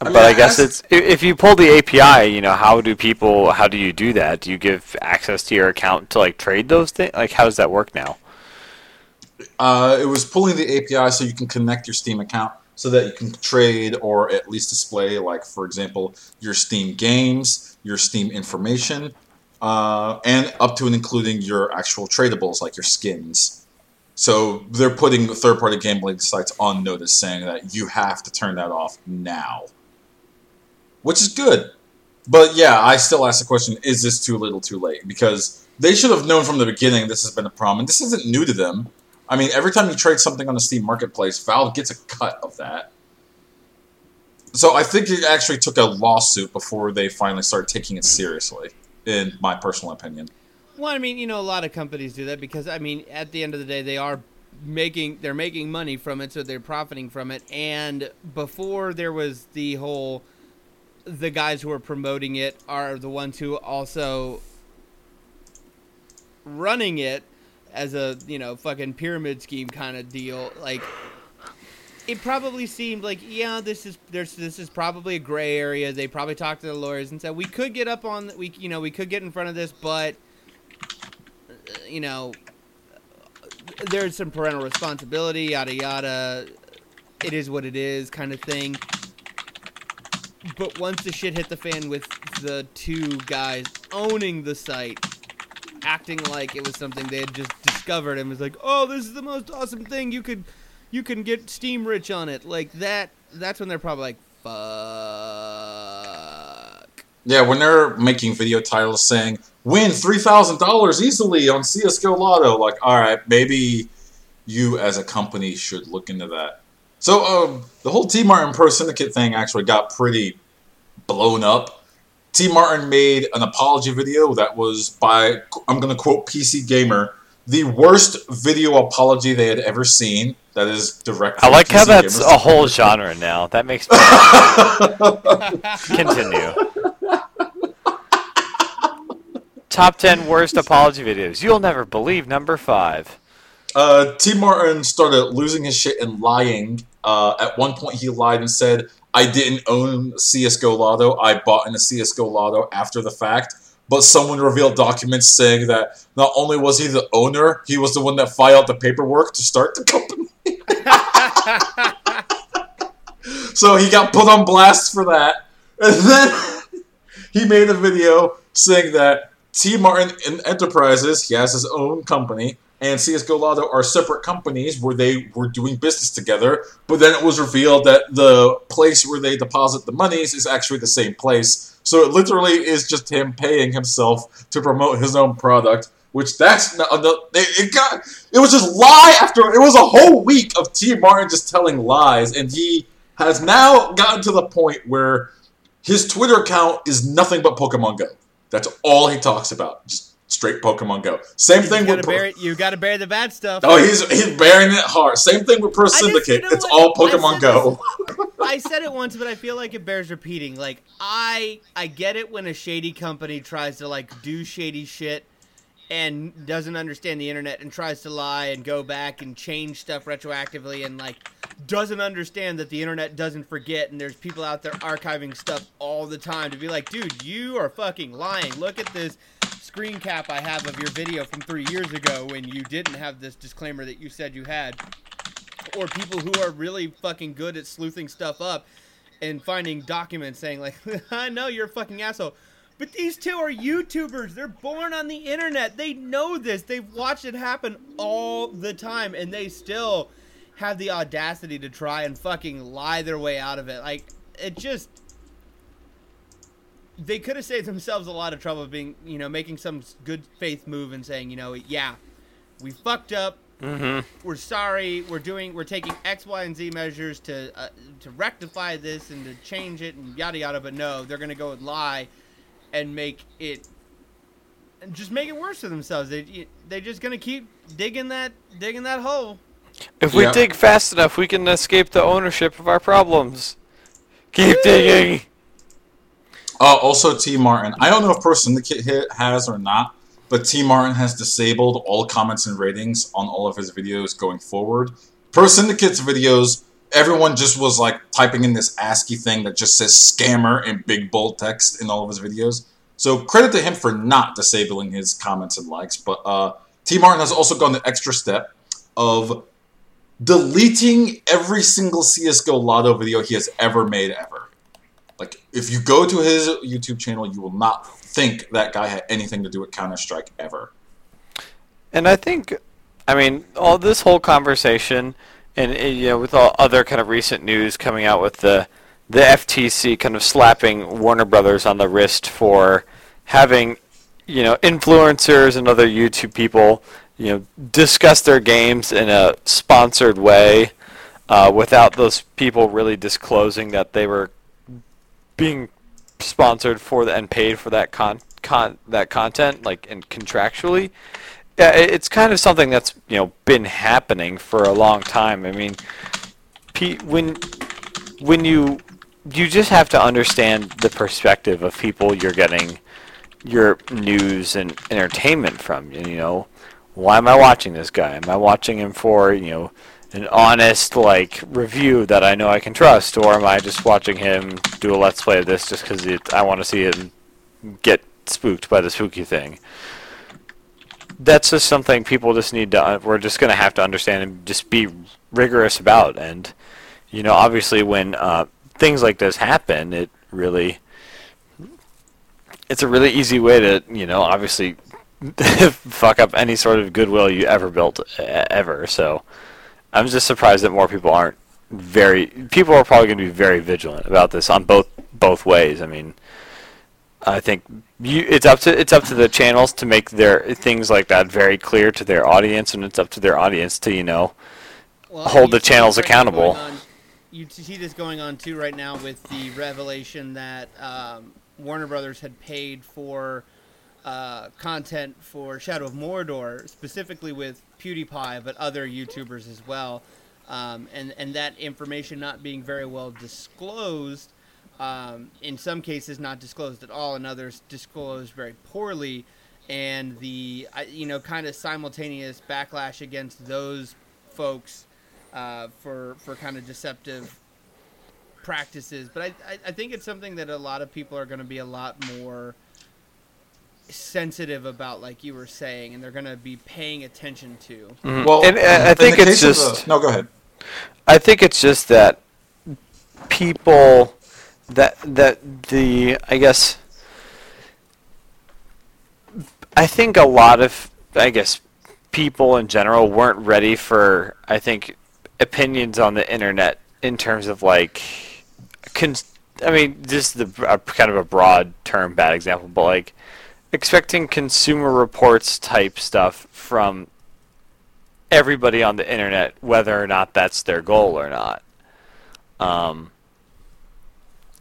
I mean, but I guess it's if you pull the API, you know, how do people? How do you do that? Do you give access to your account to like trade those things? Like, how does that work now? Uh, it was pulling the API so you can connect your Steam account so that you can trade or at least display, like, for example, your Steam games, your Steam information, uh, and up to and including your actual tradables, like your skins. So they're putting third party gambling sites on notice saying that you have to turn that off now. Which is good. But yeah, I still ask the question is this too little too late? Because they should have known from the beginning this has been a problem. And this isn't new to them. I mean, every time you trade something on the Steam Marketplace, Valve gets a cut of that. So I think it actually took a lawsuit before they finally started taking it seriously, in my personal opinion. Well, I mean, you know, a lot of companies do that because I mean, at the end of the day, they are making they're making money from it, so they're profiting from it. And before there was the whole, the guys who are promoting it are the ones who also running it as a you know fucking pyramid scheme kind of deal. Like it probably seemed like yeah, this is there's this is probably a gray area. They probably talked to the lawyers and said we could get up on we you know we could get in front of this, but you know there's some parental responsibility, yada yada. It is what it is, kind of thing. But once the shit hit the fan with the two guys owning the site, acting like it was something they had just discovered and was like, "Oh, this is the most awesome thing. You could, you can get Steam rich on it." Like that. That's when they're probably like, "Fuck." Yeah, when they're making video titles saying win three thousand dollars easily on CS:GO Lotto, like, all right, maybe you as a company should look into that. So um, the whole TmarTn Pro Syndicate thing actually got pretty blown up. TmarTn made an apology video that was by I'm going to quote PC Gamer, the worst video apology they had ever seen. That is direct. I like how that's Gamer's- a whole genre now. That makes continue. Top ten worst apology videos. You'll never believe number five. Uh, TmarTn started losing his shit and lying. Uh, at one point, he lied and said, "I didn't own CS:GO Lotto. I bought in a CS:GO Lotto after the fact." But someone revealed documents saying that not only was he the owner, he was the one that filed the paperwork to start the company. so he got put on blast for that, and then he made a video saying that TmarTn Enterprises, he has his own company, and CSGO Lotto are separate companies where they were doing business together. But then it was revealed that the place where they deposit the monies is actually the same place. So it literally is just him paying himself to promote his own product. Which that's not, it, got it was just lie after it was a whole week of TmarTn just telling lies, and he has now gotten to the point where his Twitter account is nothing but Pokemon Go. That's all he talks about. Just straight Pokemon Go. Same thing you with bury you gotta bury the bad stuff. Oh, he's he's bearing it hard. Same thing with Pro just- you Syndicate. know it's all Pokemon said Go. I said it once, but I feel like it bears repeating. Like I I get it when a shady company tries to like do shady shit and doesn't understand the internet and tries to lie and go back and change stuff retroactively and like doesn't understand that the internet doesn't forget and there's people out there archiving stuff all the time to be like, dude, you are fucking lying. Look at this screen cap I have of your video from three years ago when you didn't have this disclaimer that you said you had or people who are really fucking good at sleuthing stuff up and finding documents saying like I know you're a fucking asshole. But these two are YouTubers. They're born on the internet. They know this. They've watched it happen all the time and they still have the audacity to try and fucking lie their way out of it. Like it just they could have saved themselves a lot of trouble being, you know, making some good faith move and saying, you know, yeah, we fucked up Mm-hmm. we're sorry. We're doing. We're taking X, Y, and Z measures to uh, to rectify this and to change it and yada yada. But no, they're gonna go and lie and make it and just make it worse for themselves. They they're just gonna keep digging that digging that hole. If we Yeah. dig fast enough, we can escape the ownership of our problems. Keep digging. Uh, also, TmarTn. I don't know if Pro Syndicate hit has or not, but TmarTn has disabled all comments and ratings on all of his videos going forward. Pro Syndicate's videos, everyone just was like typing in this ASCII thing that just says scammer in big bold text in all of his videos. So credit to him for not disabling his comments and likes. But uh, TmarTn has also gone the extra step of deleting every single CS:GO Lotto video he has ever made ever. If you go to his YouTube channel, you will not think that guy had anything to do with Counter Strike ever. And I think, I mean, all this whole conversation, and you know, with all other kind of recent news coming out with the the FTC kind of slapping Warner Brothers on the wrist for having, you know, influencers and other YouTube people, you know, discuss their games in a sponsored way, uh, without those people really disclosing that they were being sponsored for the, and paid for that con, con that content, like and contractually. Yeah, it- it's kind of something that's you know been happening for a long time. I mean, when when you you just have to understand the perspective of people you're getting your news and entertainment from. You know, why am I watching this guy? Am I watching him for you know an honest like review that I know I can trust, or am I just watching him do a let's play of this just because I want to see him get spooked by the spooky thing? That's just something people just need to. We're just gonna have to understand and just be rigorous about. And you know, obviously, when uh, things like this happen, it really it's a really easy way to you know obviously fuck up any sort of goodwill you ever built ever. So I'm just surprised that more people aren't very. People are probably going to be very vigilant about this on both both ways. I mean, I think you, it's up to it's up to the channels to make their things like that very clear to their audience, and it's up to their audience to you know well, hold the channels accountable. On, you see this going on too right now with the revelation that um, Warner Brothers had paid for uh, content for Shadow of Mordor, specifically with PewDiePie, but other YouTubers as well. Um, and, and that information not being very well disclosed, um, in some cases not disclosed at all, in others disclosed very poorly. And the, you know, kind of simultaneous backlash against those folks uh, for, for kind of deceptive practices. But I, I, I think it's something that a lot of people are going to be a lot more sensitive about, like you were saying, and they're going to be paying attention to. Mm-hmm. Well, and, uh, I think it's just the, no. Go ahead. I think it's just that people that that the I guess I think a lot of I guess people in general weren't ready for I think opinions on the internet in terms of like con- I mean just the kind of a broad term bad example but like expecting consumer reports type stuff from everybody on the internet, whether or not that's their goal or not. Um,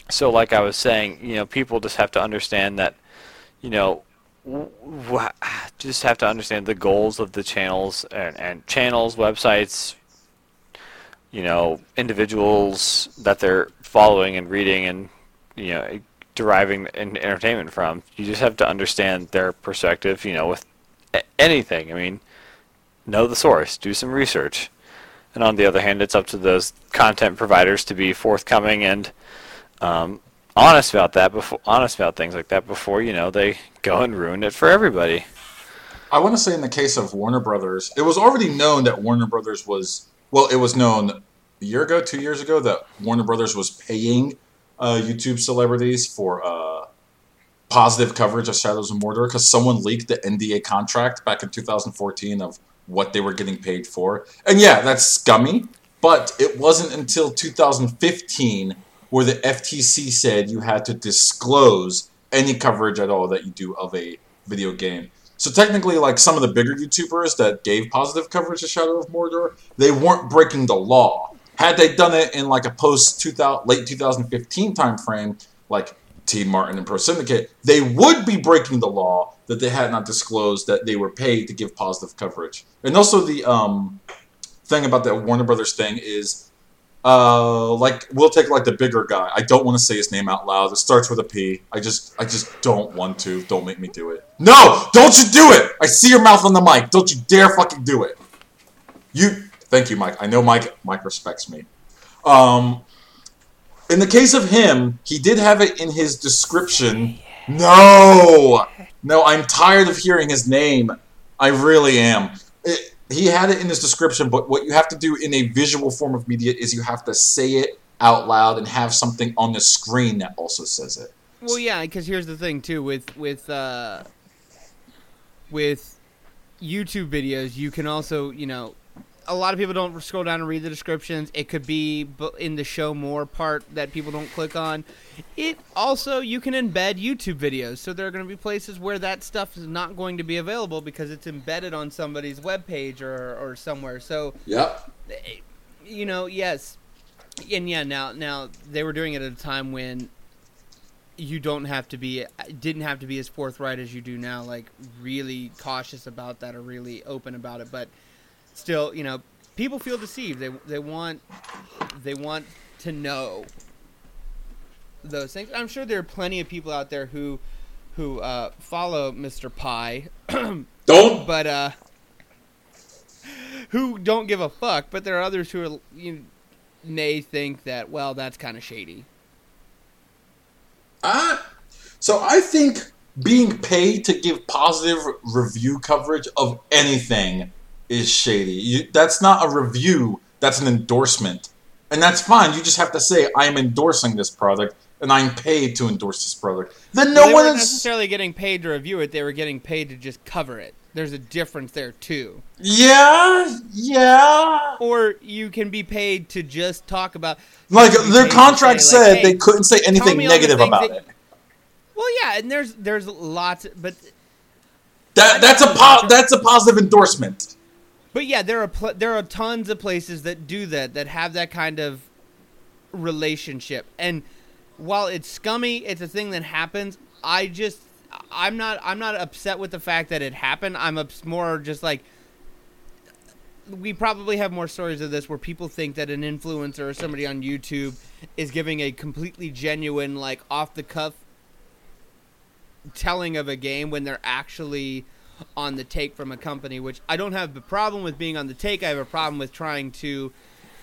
so, like I was saying, you know, people just have to understand that, you know, just have to understand the goals of the channels and, and channels, websites, you know, individuals that they're following and reading and, you know, deriving entertainment from. You just have to understand their perspective, you know, with anything. I mean, know the source, do some research. And on the other hand, it's up to those content providers to be forthcoming and um, honest about that before honest about things like that before you know they go and ruin it for everybody. I want to say in the case of Warner Brothers, it was already known that Warner Brothers was well, it was known a year ago, two years ago that Warner Brothers was paying uh, YouTube celebrities for uh, positive coverage of Shadows of Mordor because someone leaked the NDA contract back in 2014 of what they were getting paid for. And yeah, that's scummy, but it wasn't until 2015 where the FTC said you had to disclose any coverage at all that you do of a video game. So technically, like some of the bigger YouTubers that gave positive coverage to Shadow of Mordor, they weren't breaking the law. Had they done it in like a post 2000, late 2015 timeframe, like TmarTn and Pro Syndicate, they would be breaking the law that they had not disclosed that they were paid to give positive coverage. And also the um, thing about that Warner Brothers thing is, uh, like we'll take like the bigger guy. I don't want to say his name out loud. It starts with a P. I just I just don't want to. Don't make me do it. No, don't you do it! I see your mouth on the mic. Don't you dare fucking do it. You Thank you, Mike. I know Mike. Mike respects me. Um, in the case of him, he did have it in his description. No, no, I'm tired of hearing his name. I really am. It, he had it in his description, but what you have to do in a visual form of media is you have to say it out loud and have something on the screen that also says it. Well, yeah, because here's the thing too with with uh, with YouTube videos, you can also you know a lot of people don't scroll down and read the descriptions. It could be in the show more part that people don't click on. It also you can embed YouTube videos, so there are going to be places where that stuff is not going to be available because it's embedded on somebody's web page or or somewhere. So yeah, eh, you know, yes, and yeah. Now now they were doing it at a time when you don't have to be didn't have to be as forthright as you do now like really cautious about that or really open about it but still, you know, people feel deceived. They they want they want to know those things. I'm sure there are plenty of people out there who who uh, follow Mr. Pie. Don't. But uh, who don't give a fuck, but there are others who are, you may think that well, that's kind of shady. Uh, so I think being paid to give positive review coverage of anything is shady. You, that's not a review. That's an endorsement, and that's fine. You just have to say I am endorsing this product and I'm paid to endorse this product. Then no one is. necessarily getting paid to review it; they were getting paid to just cover it. There's a difference there too. Yeah, yeah. Or you can be paid to just talk about. Like you can be their contract say, like, said, hey, they couldn't say anything me all the negative about that- it. Well, yeah, and there's there's lots, but That that's a po- that's a positive endorsement. But yeah, there are pl- there are tons of places that do that that have that kind of relationship. And while it's scummy, it's a thing that happens. I just I'm not I'm not upset with the fact that it happened. I'm ups- more just like we probably have more stories of this where people think that an influencer or somebody on YouTube is giving a completely genuine like off the cuff telling of a game when they're actually on the take from a company which I don't have a problem with being on the take. I have a problem with trying to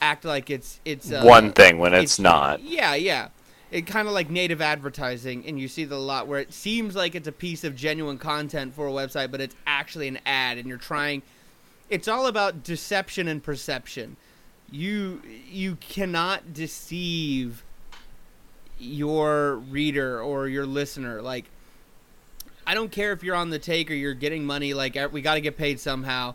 act like it's it's uh, One thing when it's not. yeah yeah. It kind of like native advertising and you see the lot where it seems like it's a piece of genuine content for a website but it's actually an ad and you're trying it's all about deception and perception. You you cannot deceive your reader or your listener. Like i don't care if you're on the take or you're getting money like we got to get paid somehow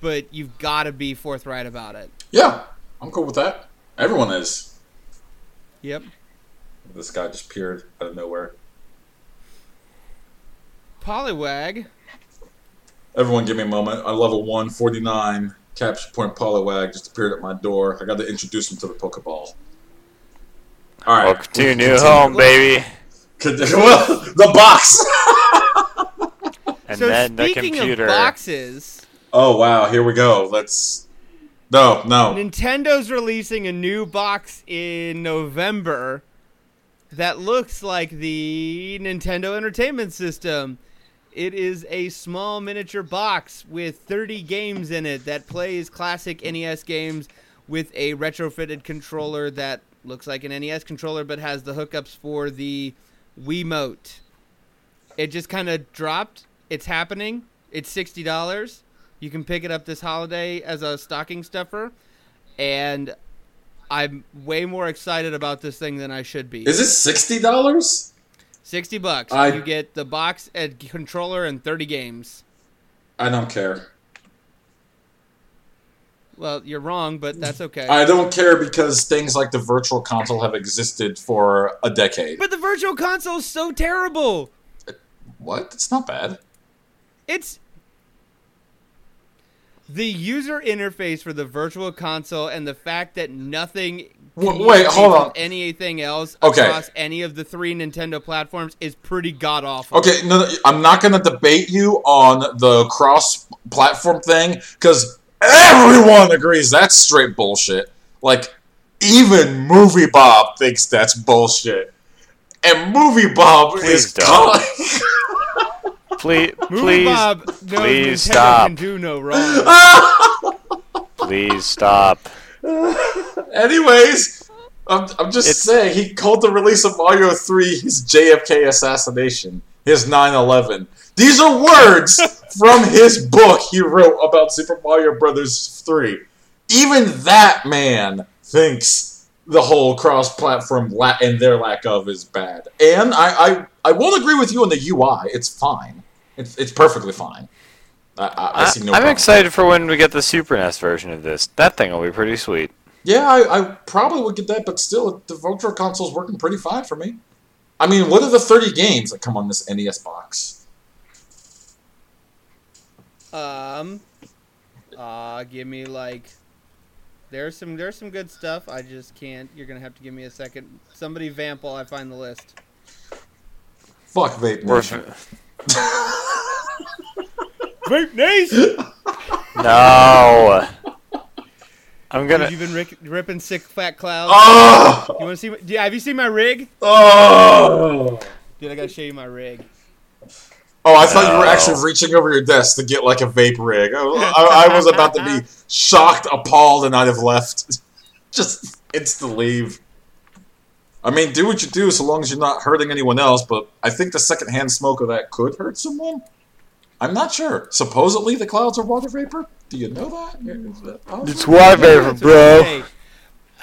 but you've got to be forthright about it Yeah, I'm cool with that. Everyone is. yep This guy just appeared out of nowhere. Poliwag. Everyone, give me a moment. I level 149. Capture point Poliwag just appeared at my door. I got to introduce him to the Pokeball. All right. Welcome to your new Continue. home, baby. Could- Well, the box. And so then the speaking computer. of boxes, oh wow, here we go. Let's. No, no. Nintendo's releasing a new box in November that looks like the Nintendo Entertainment System. It is a small miniature box with 30 games in it that plays classic NES games with a retrofitted controller that looks like an NES controller but has the hookups for the Wiimote. It just kind of dropped. It's happening. It's $60. You can pick it up this holiday as a stocking stuffer, and I'm way more excited about this thing than I should be. Is it sixty dollars? Sixty bucks. I- you get the box, and controller, and thirty games. I don't care. Well, you're wrong, but that's okay. I don't care because things like the Virtual Console have existed for a decade. but the Virtual Console is so terrible. What? It's not bad. It's the user interface for the Virtual Console and the fact that nothing. Wait, wait, hold on. Anything else Okay. across any of the three Nintendo platforms is pretty god awful. Okay, no, no, I'm not going to debate you on the cross-platform thing because everyone agrees that's straight bullshit. Like, even Movie Bob thinks that's bullshit, and Movie Bob Please is don't. calling. Please, Movie please, Bob knows please Nintendo stop. can do no wrong. please stop. Anyways, I'm, I'm just It's- saying he called the release of Mario 3 his JFK assassination, his 9/11. These are words from his book he wrote about Super Mario Brothers 3. Even that man thinks the whole cross-platform la- and their lack of is bad. And I, I, I won't agree with you on the UI. It's fine. It's, it's perfectly fine. I, I, I see no I'm problem. excited for when we get the Super NES version of this. That thing will be pretty sweet. Yeah, I, I probably would get that, but still, the Virtual Console's working pretty fine for me. I mean, what are the 30 games that come on this NES box? Um, uh, give me like. There's some there's some good stuff. I just can't. You're gonna have to give me a second. Somebody vamp while I find the list. Fuck Vape We're- Nation. Vape Nation. no. I'm gonna. You've been rick- ripping sick fat clouds. Oh! You want to see? My, do- have you seen my rig? Oh! Dude, I gotta show you my rig. Oh, I thought you were actually reaching over your desk to get like a vape rig. I, I, I was about to be shocked, appalled, and I'd have left. Just insta leave. I mean, do what you do so long as you're not hurting anyone else, but I think the secondhand smoke of that could hurt someone. I'm not sure. Supposedly the clouds are water vapor. Do you know that? Is that? It's water vapor, bro. they say.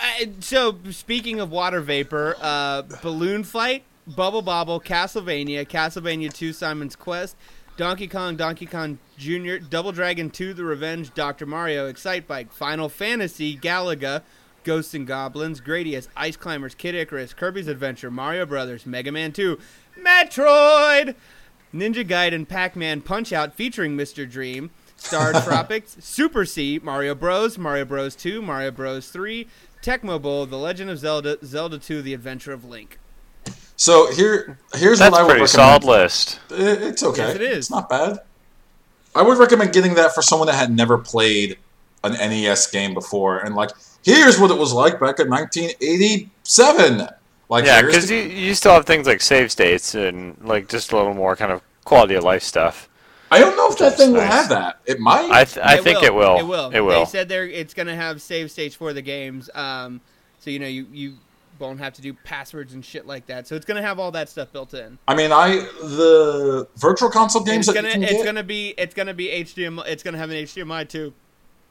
Uh, so speaking of water vapor, uh, balloon fight, bubble bobble, Castlevania, Castlevania 2, Simon's Quest, Donkey Kong, Donkey Kong Jr., Double Dragon 2, The Revenge, Dr. Mario, Excite Bike, Final Fantasy, Galaga, Ghosts and Goblins, Gradius, Ice Climbers, Kid Icarus, Kirby's Adventure, Mario Brothers, Mega Man 2, Metroid, Ninja Gaiden, Pac-Man Punch Out featuring Mr. Dream, Star Tropics, Super C, Mario Bros, Mario Bros 2, Mario Bros 3, Tecmo Bowl, The Legend of Zelda, Zelda 2, The Adventure of Link. So here, here's That's what I a would pretty recommend. solid list. It- It's okay. Yes, it is. It's not bad. I would recommend getting that for someone that had never played an NES game before, and like, here's what it was like back in 1987. Like, Yeah, because the- you, you still have things like save states and like just a little more kind of quality of life stuff. I don't know if that That's thing will have that. It might. I th- I think it will. It will. It will. They said they're it's going to have save states for the games, um, so you know you you won't have to do passwords and shit like that. So it's going to have all that stuff built in. I mean, I the virtual console games it's that gonna you can it's get. gonna be it's gonna be HDMI. It's gonna have an HDMI too.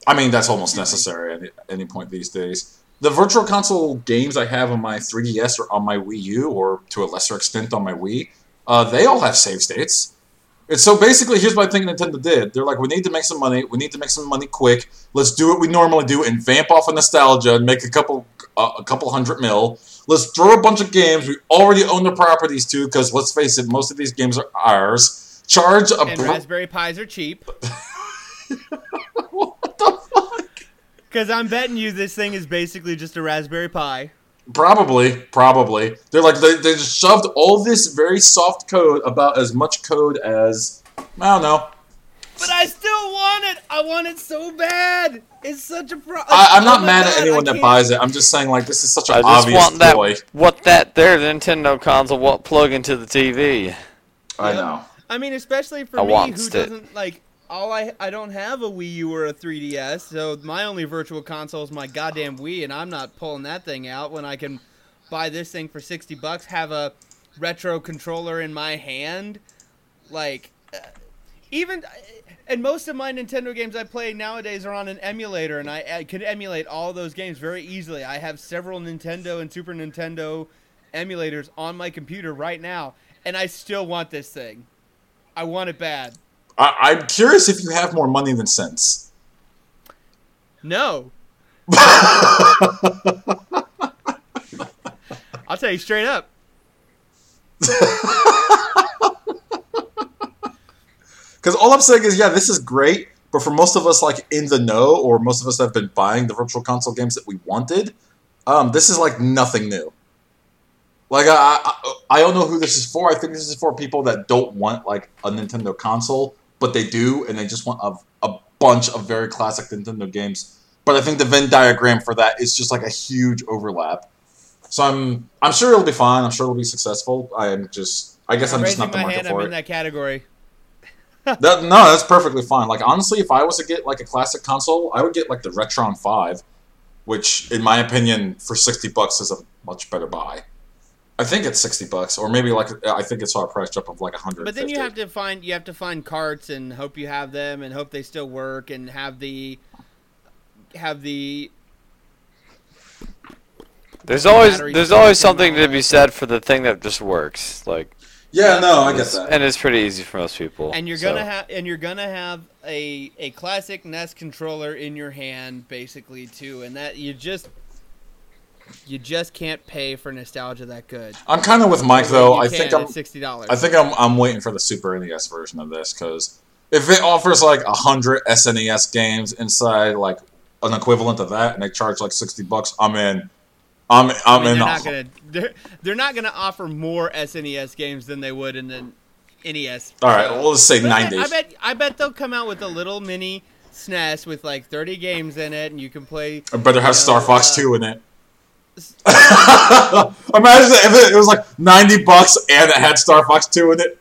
I mean, that's almost necessary at any, point these days. The virtual console games I have on my 3DS or on my Wii U, or to a lesser extent on my Wii, uh, they all have save states. And so basically, here's what I think Nintendo did. They're like, we need to make some money. We need to make some money quick. Let's do what we normally do and vamp off of nostalgia and make a couple uh, a couple hundred mil. Let's throw a bunch of games we already own the properties to, because let's face it, most of these games are ours. Charge a And bro- Raspberry Pis are cheap. what the fuck? Because I'm betting you this thing is basically just a Raspberry Pi. Probably, probably. They're like they, they just shoved all this very soft code about as much code as I don't know. But I still want it. I want it so bad. It's such a pro. I, I'm oh not my mad God, at anyone that buys it. I'm just saying like this is such an I just obvious want that toy. what that their Nintendo console what plug into the TV. I Yep. know. I mean, especially for I me, who it. doesn't like all I I don't have a Wii U or a 3DS, so my only virtual console is my goddamn Wii, and I'm not pulling that thing out when I can buy this thing for 60 bucks, have a retro controller in my hand, like uh, even and most of my Nintendo games I play nowadays are on an emulator, and I, I can emulate all those games very easily. I have several Nintendo and Super Nintendo emulators on my computer right now, and I still want this thing. I want it bad. I, I'm curious if you have more money than sense. No. I'll tell you straight up. Because all I'm saying is, yeah, this is great, but for most of us, like in the know, or most of us that have been buying the virtual console games that we wanted, um, this is like nothing new. Like I, I, I don't know who this is for. I think this is for people that don't want like a Nintendo console, but they do, and they just want a, a bunch of very classic Nintendo games. But I think the Venn diagram for that is just like a huge overlap. So I'm, I'm sure it'll be fine. I'm sure it'll be successful. I am just, I guess I'm, just not the market for I'm it. in that category. That, no, that's perfectly fine. Like honestly, if I was to get like a classic console, I would get like the Retron Five, which, in my opinion, for sixty bucks is a much better buy. I think it's sixty bucks, or maybe like I think it's saw a price jump of like a hundred. But then you have to find you have to find carts and hope you have them and hope they still work and have the have the There's always battery there's always something to be said for the thing that just works. Like Yeah, no, I get that. and it's pretty easy for most people. and you're so. gonna have and you're gonna have a a classic NES controller in your hand basically too, and that you just you just can't pay for nostalgia that good. I'm kind of with Mike though. I think I'm. sixty dollars. I think I'm. I'm waiting for the Super NES version of this because if it offers like a hundred SNES games inside like an equivalent of that, and they charge like sixty bucks, I'm in. I'm. I'm I mean, in. they're not gonna they're, they're not gonna offer more SNES games than they would in the NES. All right, well, let's say But I bet- ninety. I bet I bet they'll come out with a little mini SNES with like 30 games in it, and you can play. I better have you Star Fox uh, 2 in it. Imagine if it, was like 90 bucks and it had Star Fox 2 in it.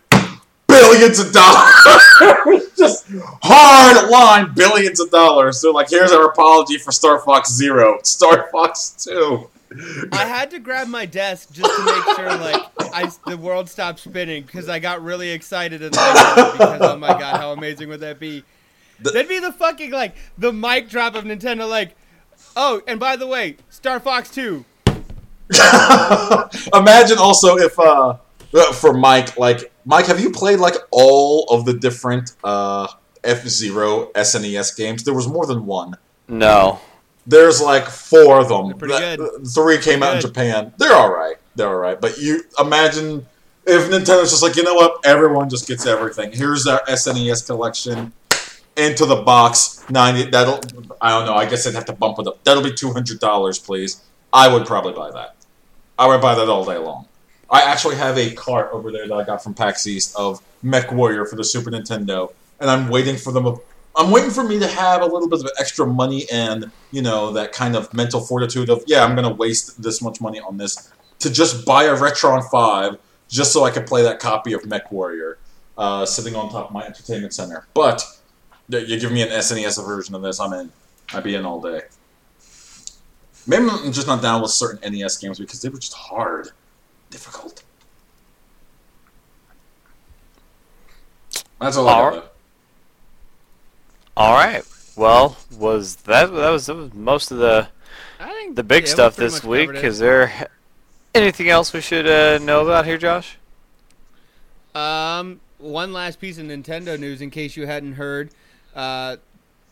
billions of dollars. Just hard line billions of dollars. They're like, here's our apology for Star Fox Zero, Star Fox Two. I had to grab my desk just to make sure like I the world stopped spinning because I got really excited and because oh my god, how amazing would that be? The- That'd be the fucking like the mic drop of Nintendo like, oh, and by the way, Star Fox Two. Imagine also if uh uh, for Mike, like Mike, have you played like all of the different uh F Zero SNES games? There was more than one. No. There's like four of them. They're pretty That- good. Three came out in. Japan. They're all right. They're all right. But you imagine if Nintendo's just like, you know what? Everyone just gets everything. Here's our SNES collection into the box. Ninety. That'll. I don't know. I guess I'd have to bump it up. That'll be two hundred dollars, please. I would probably buy that. I would buy that all day long. I actually have a cart over there that I got from PAX East of Mech Warrior for the Super Nintendo, and I'm waiting for them. I'm waiting for me to have a little bit of extra money and you know that kind of mental fortitude of yeah, I'm to waste this much money on this to just buy a Retron Five just so I can play that copy of Mech Warrior uh, sitting on top of my entertainment center. But you give me an SNES version of this, I'm in. I'd be in all day. Maybe I'm just not down with certain NES games because they were just hard, difficult. That's all I. All, right. all right. Well, was that that was, that was most of the I think the big yeah, stuff pretty this week? Is there anything else we should uh, know about here, Josh? Um, one last piece of Nintendo news, in case you hadn't heard. Uh,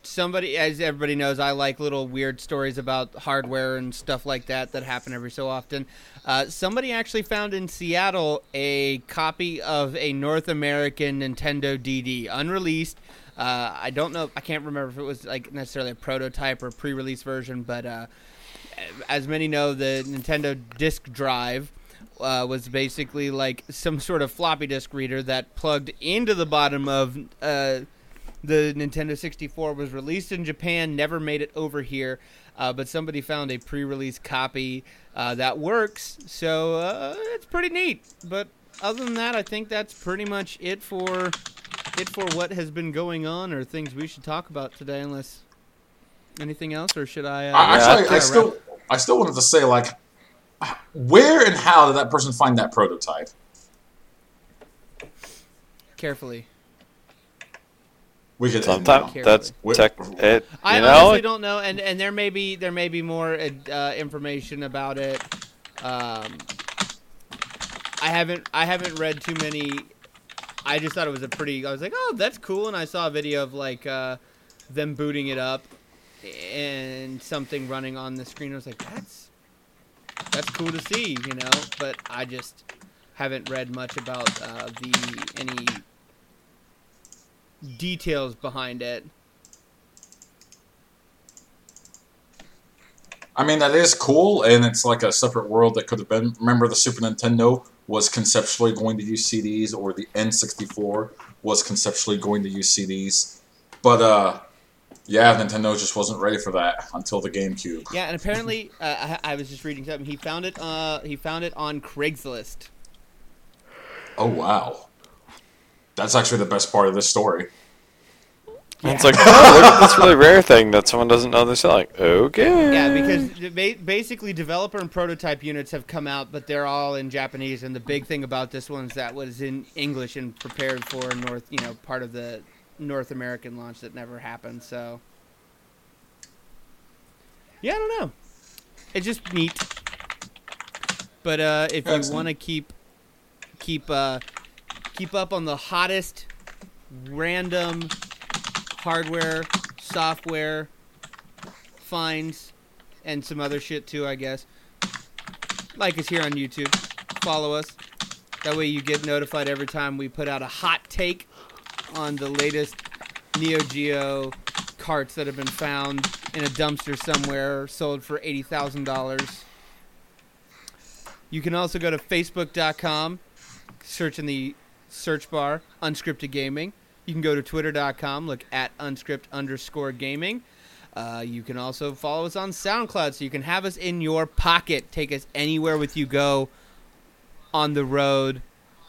somebody, as everybody knows, I like little weird stories about hardware and stuff like that that happen every so often. Uh, somebody actually found in Seattle a copy of a North American Nintendo DD, unreleased. Uh, I don't know. I can't remember if it was like necessarily a prototype or pre-release version, but uh, as many know, the Nintendo disk drive uh, was basically like some sort of floppy disk reader that plugged into the bottom of uh, the Nintendo 64. Was released in Japan, never made it over here, uh, but somebody found a pre-release copy uh, that works. So uh, it's pretty neat. But other than that, I think that's pretty much it for it for what has been going on or things we should talk about today. Unless anything else, or should I? Uh, I, actually, I yeah, still, I still wanted to say like, where and how did that person find that prototype? carefully. We could end Sometimes now. that's Wait. tech. It, you I know, honestly don't know, and and there may be there may be more uh, information about it. Um, I haven't I haven't read too many. I just thought it was a pretty. I was like, oh, that's cool, and I saw a video of like uh, them booting it up and something running on the screen. I was like, that's that's cool to see, you know. But I just haven't read much about uh, the any details behind it. I mean, that is cool, and it's like a separate world that could have been. Remember, the Super Nintendo was conceptually going to use CDs, or the N64 was conceptually going to use CDs. But, uh, yeah, Nintendo just wasn't ready for that until the GameCube. Yeah, and apparently, uh, I, I was just reading something. He found it. Uh, he found it on Craigslist. Oh, wow. That's actually the best part of this story. it's like, oh, look at this really rare thing that someone doesn't know they're selling. Okay. Yeah, because basically developer and prototype units have come out, but they're all in Japanese. And the big thing about this one is that was in English and prepared for North, you know, part of the North American launch that never happened. So, yeah, I don't know. It's just neat. But uh, if you want to keep keep uh, keep up on the hottest random hardware, software finds, and some other shit too, I guess. Like us here on YouTube. Follow us. That way you get notified every time we put out a hot take on the latest Neo Geo carts that have been found in a dumpster somewhere, sold for $80,000. You can also go to facebook.com, search in the search bar, unscripted gaming. You can go to twitter.com, look at unscript underscore gaming. Uh, you can also follow us on SoundCloud so you can have us in your pocket. Take us anywhere with you go on the road,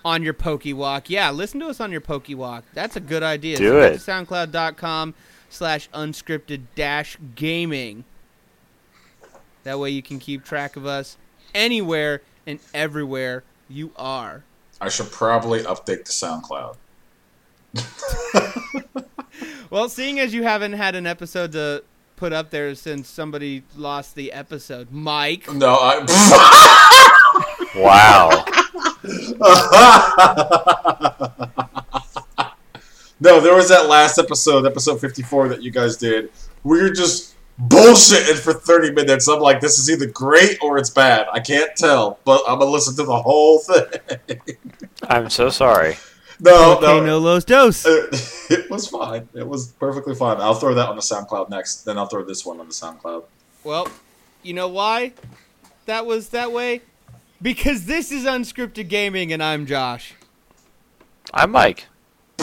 on your pokey walk. Yeah, listen to us on your pokey walk. That's a good idea. Do so it. SoundCloud.com slash unscripted dash gaming. That way you can keep track of us anywhere and everywhere you are. I should probably update the SoundCloud. Well, seeing as you haven't had an episode to put up there since somebody lost the episode, Mike. No, I. Wow. no, there was that last episode, episode 54, that you guys did. We were just bullshitting for 30 minutes. I'm like, this is either great or it's bad. I can't tell, but I'm going to listen to the whole thing. I'm so sorry. no, Okay, no. no los dos. It was fine. It was perfectly fine. I'll throw that on the SoundCloud next. Then I'll throw this one on the SoundCloud. Well, you know why that was that way? Because this is unscripted gaming and I'm Josh. I'm Mike.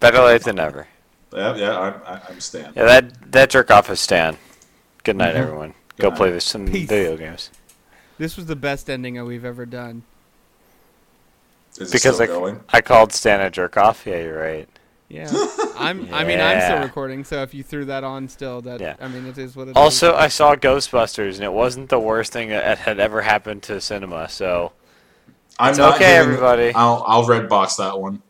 Better late than never. Yeah, yeah, I'm, I- I'm Stan. Yeah, that that jerk off is Stan. Good night, Mhm. everyone. Good Go night. play this some Peace. video games. This was the best ending we've ever done. Is it Because still I, going? I called Stan a jerk off. Yeah, you're right. Yeah. I'm I mean I'm still Yeah. recording, so if you threw that on still that Yeah. I mean it is what it is. Also, I saw Ghostbusters, and it wasn't the worst thing that had ever happened to cinema. So I'm It's not okay, giving- everybody. I'll, I'll red box that one.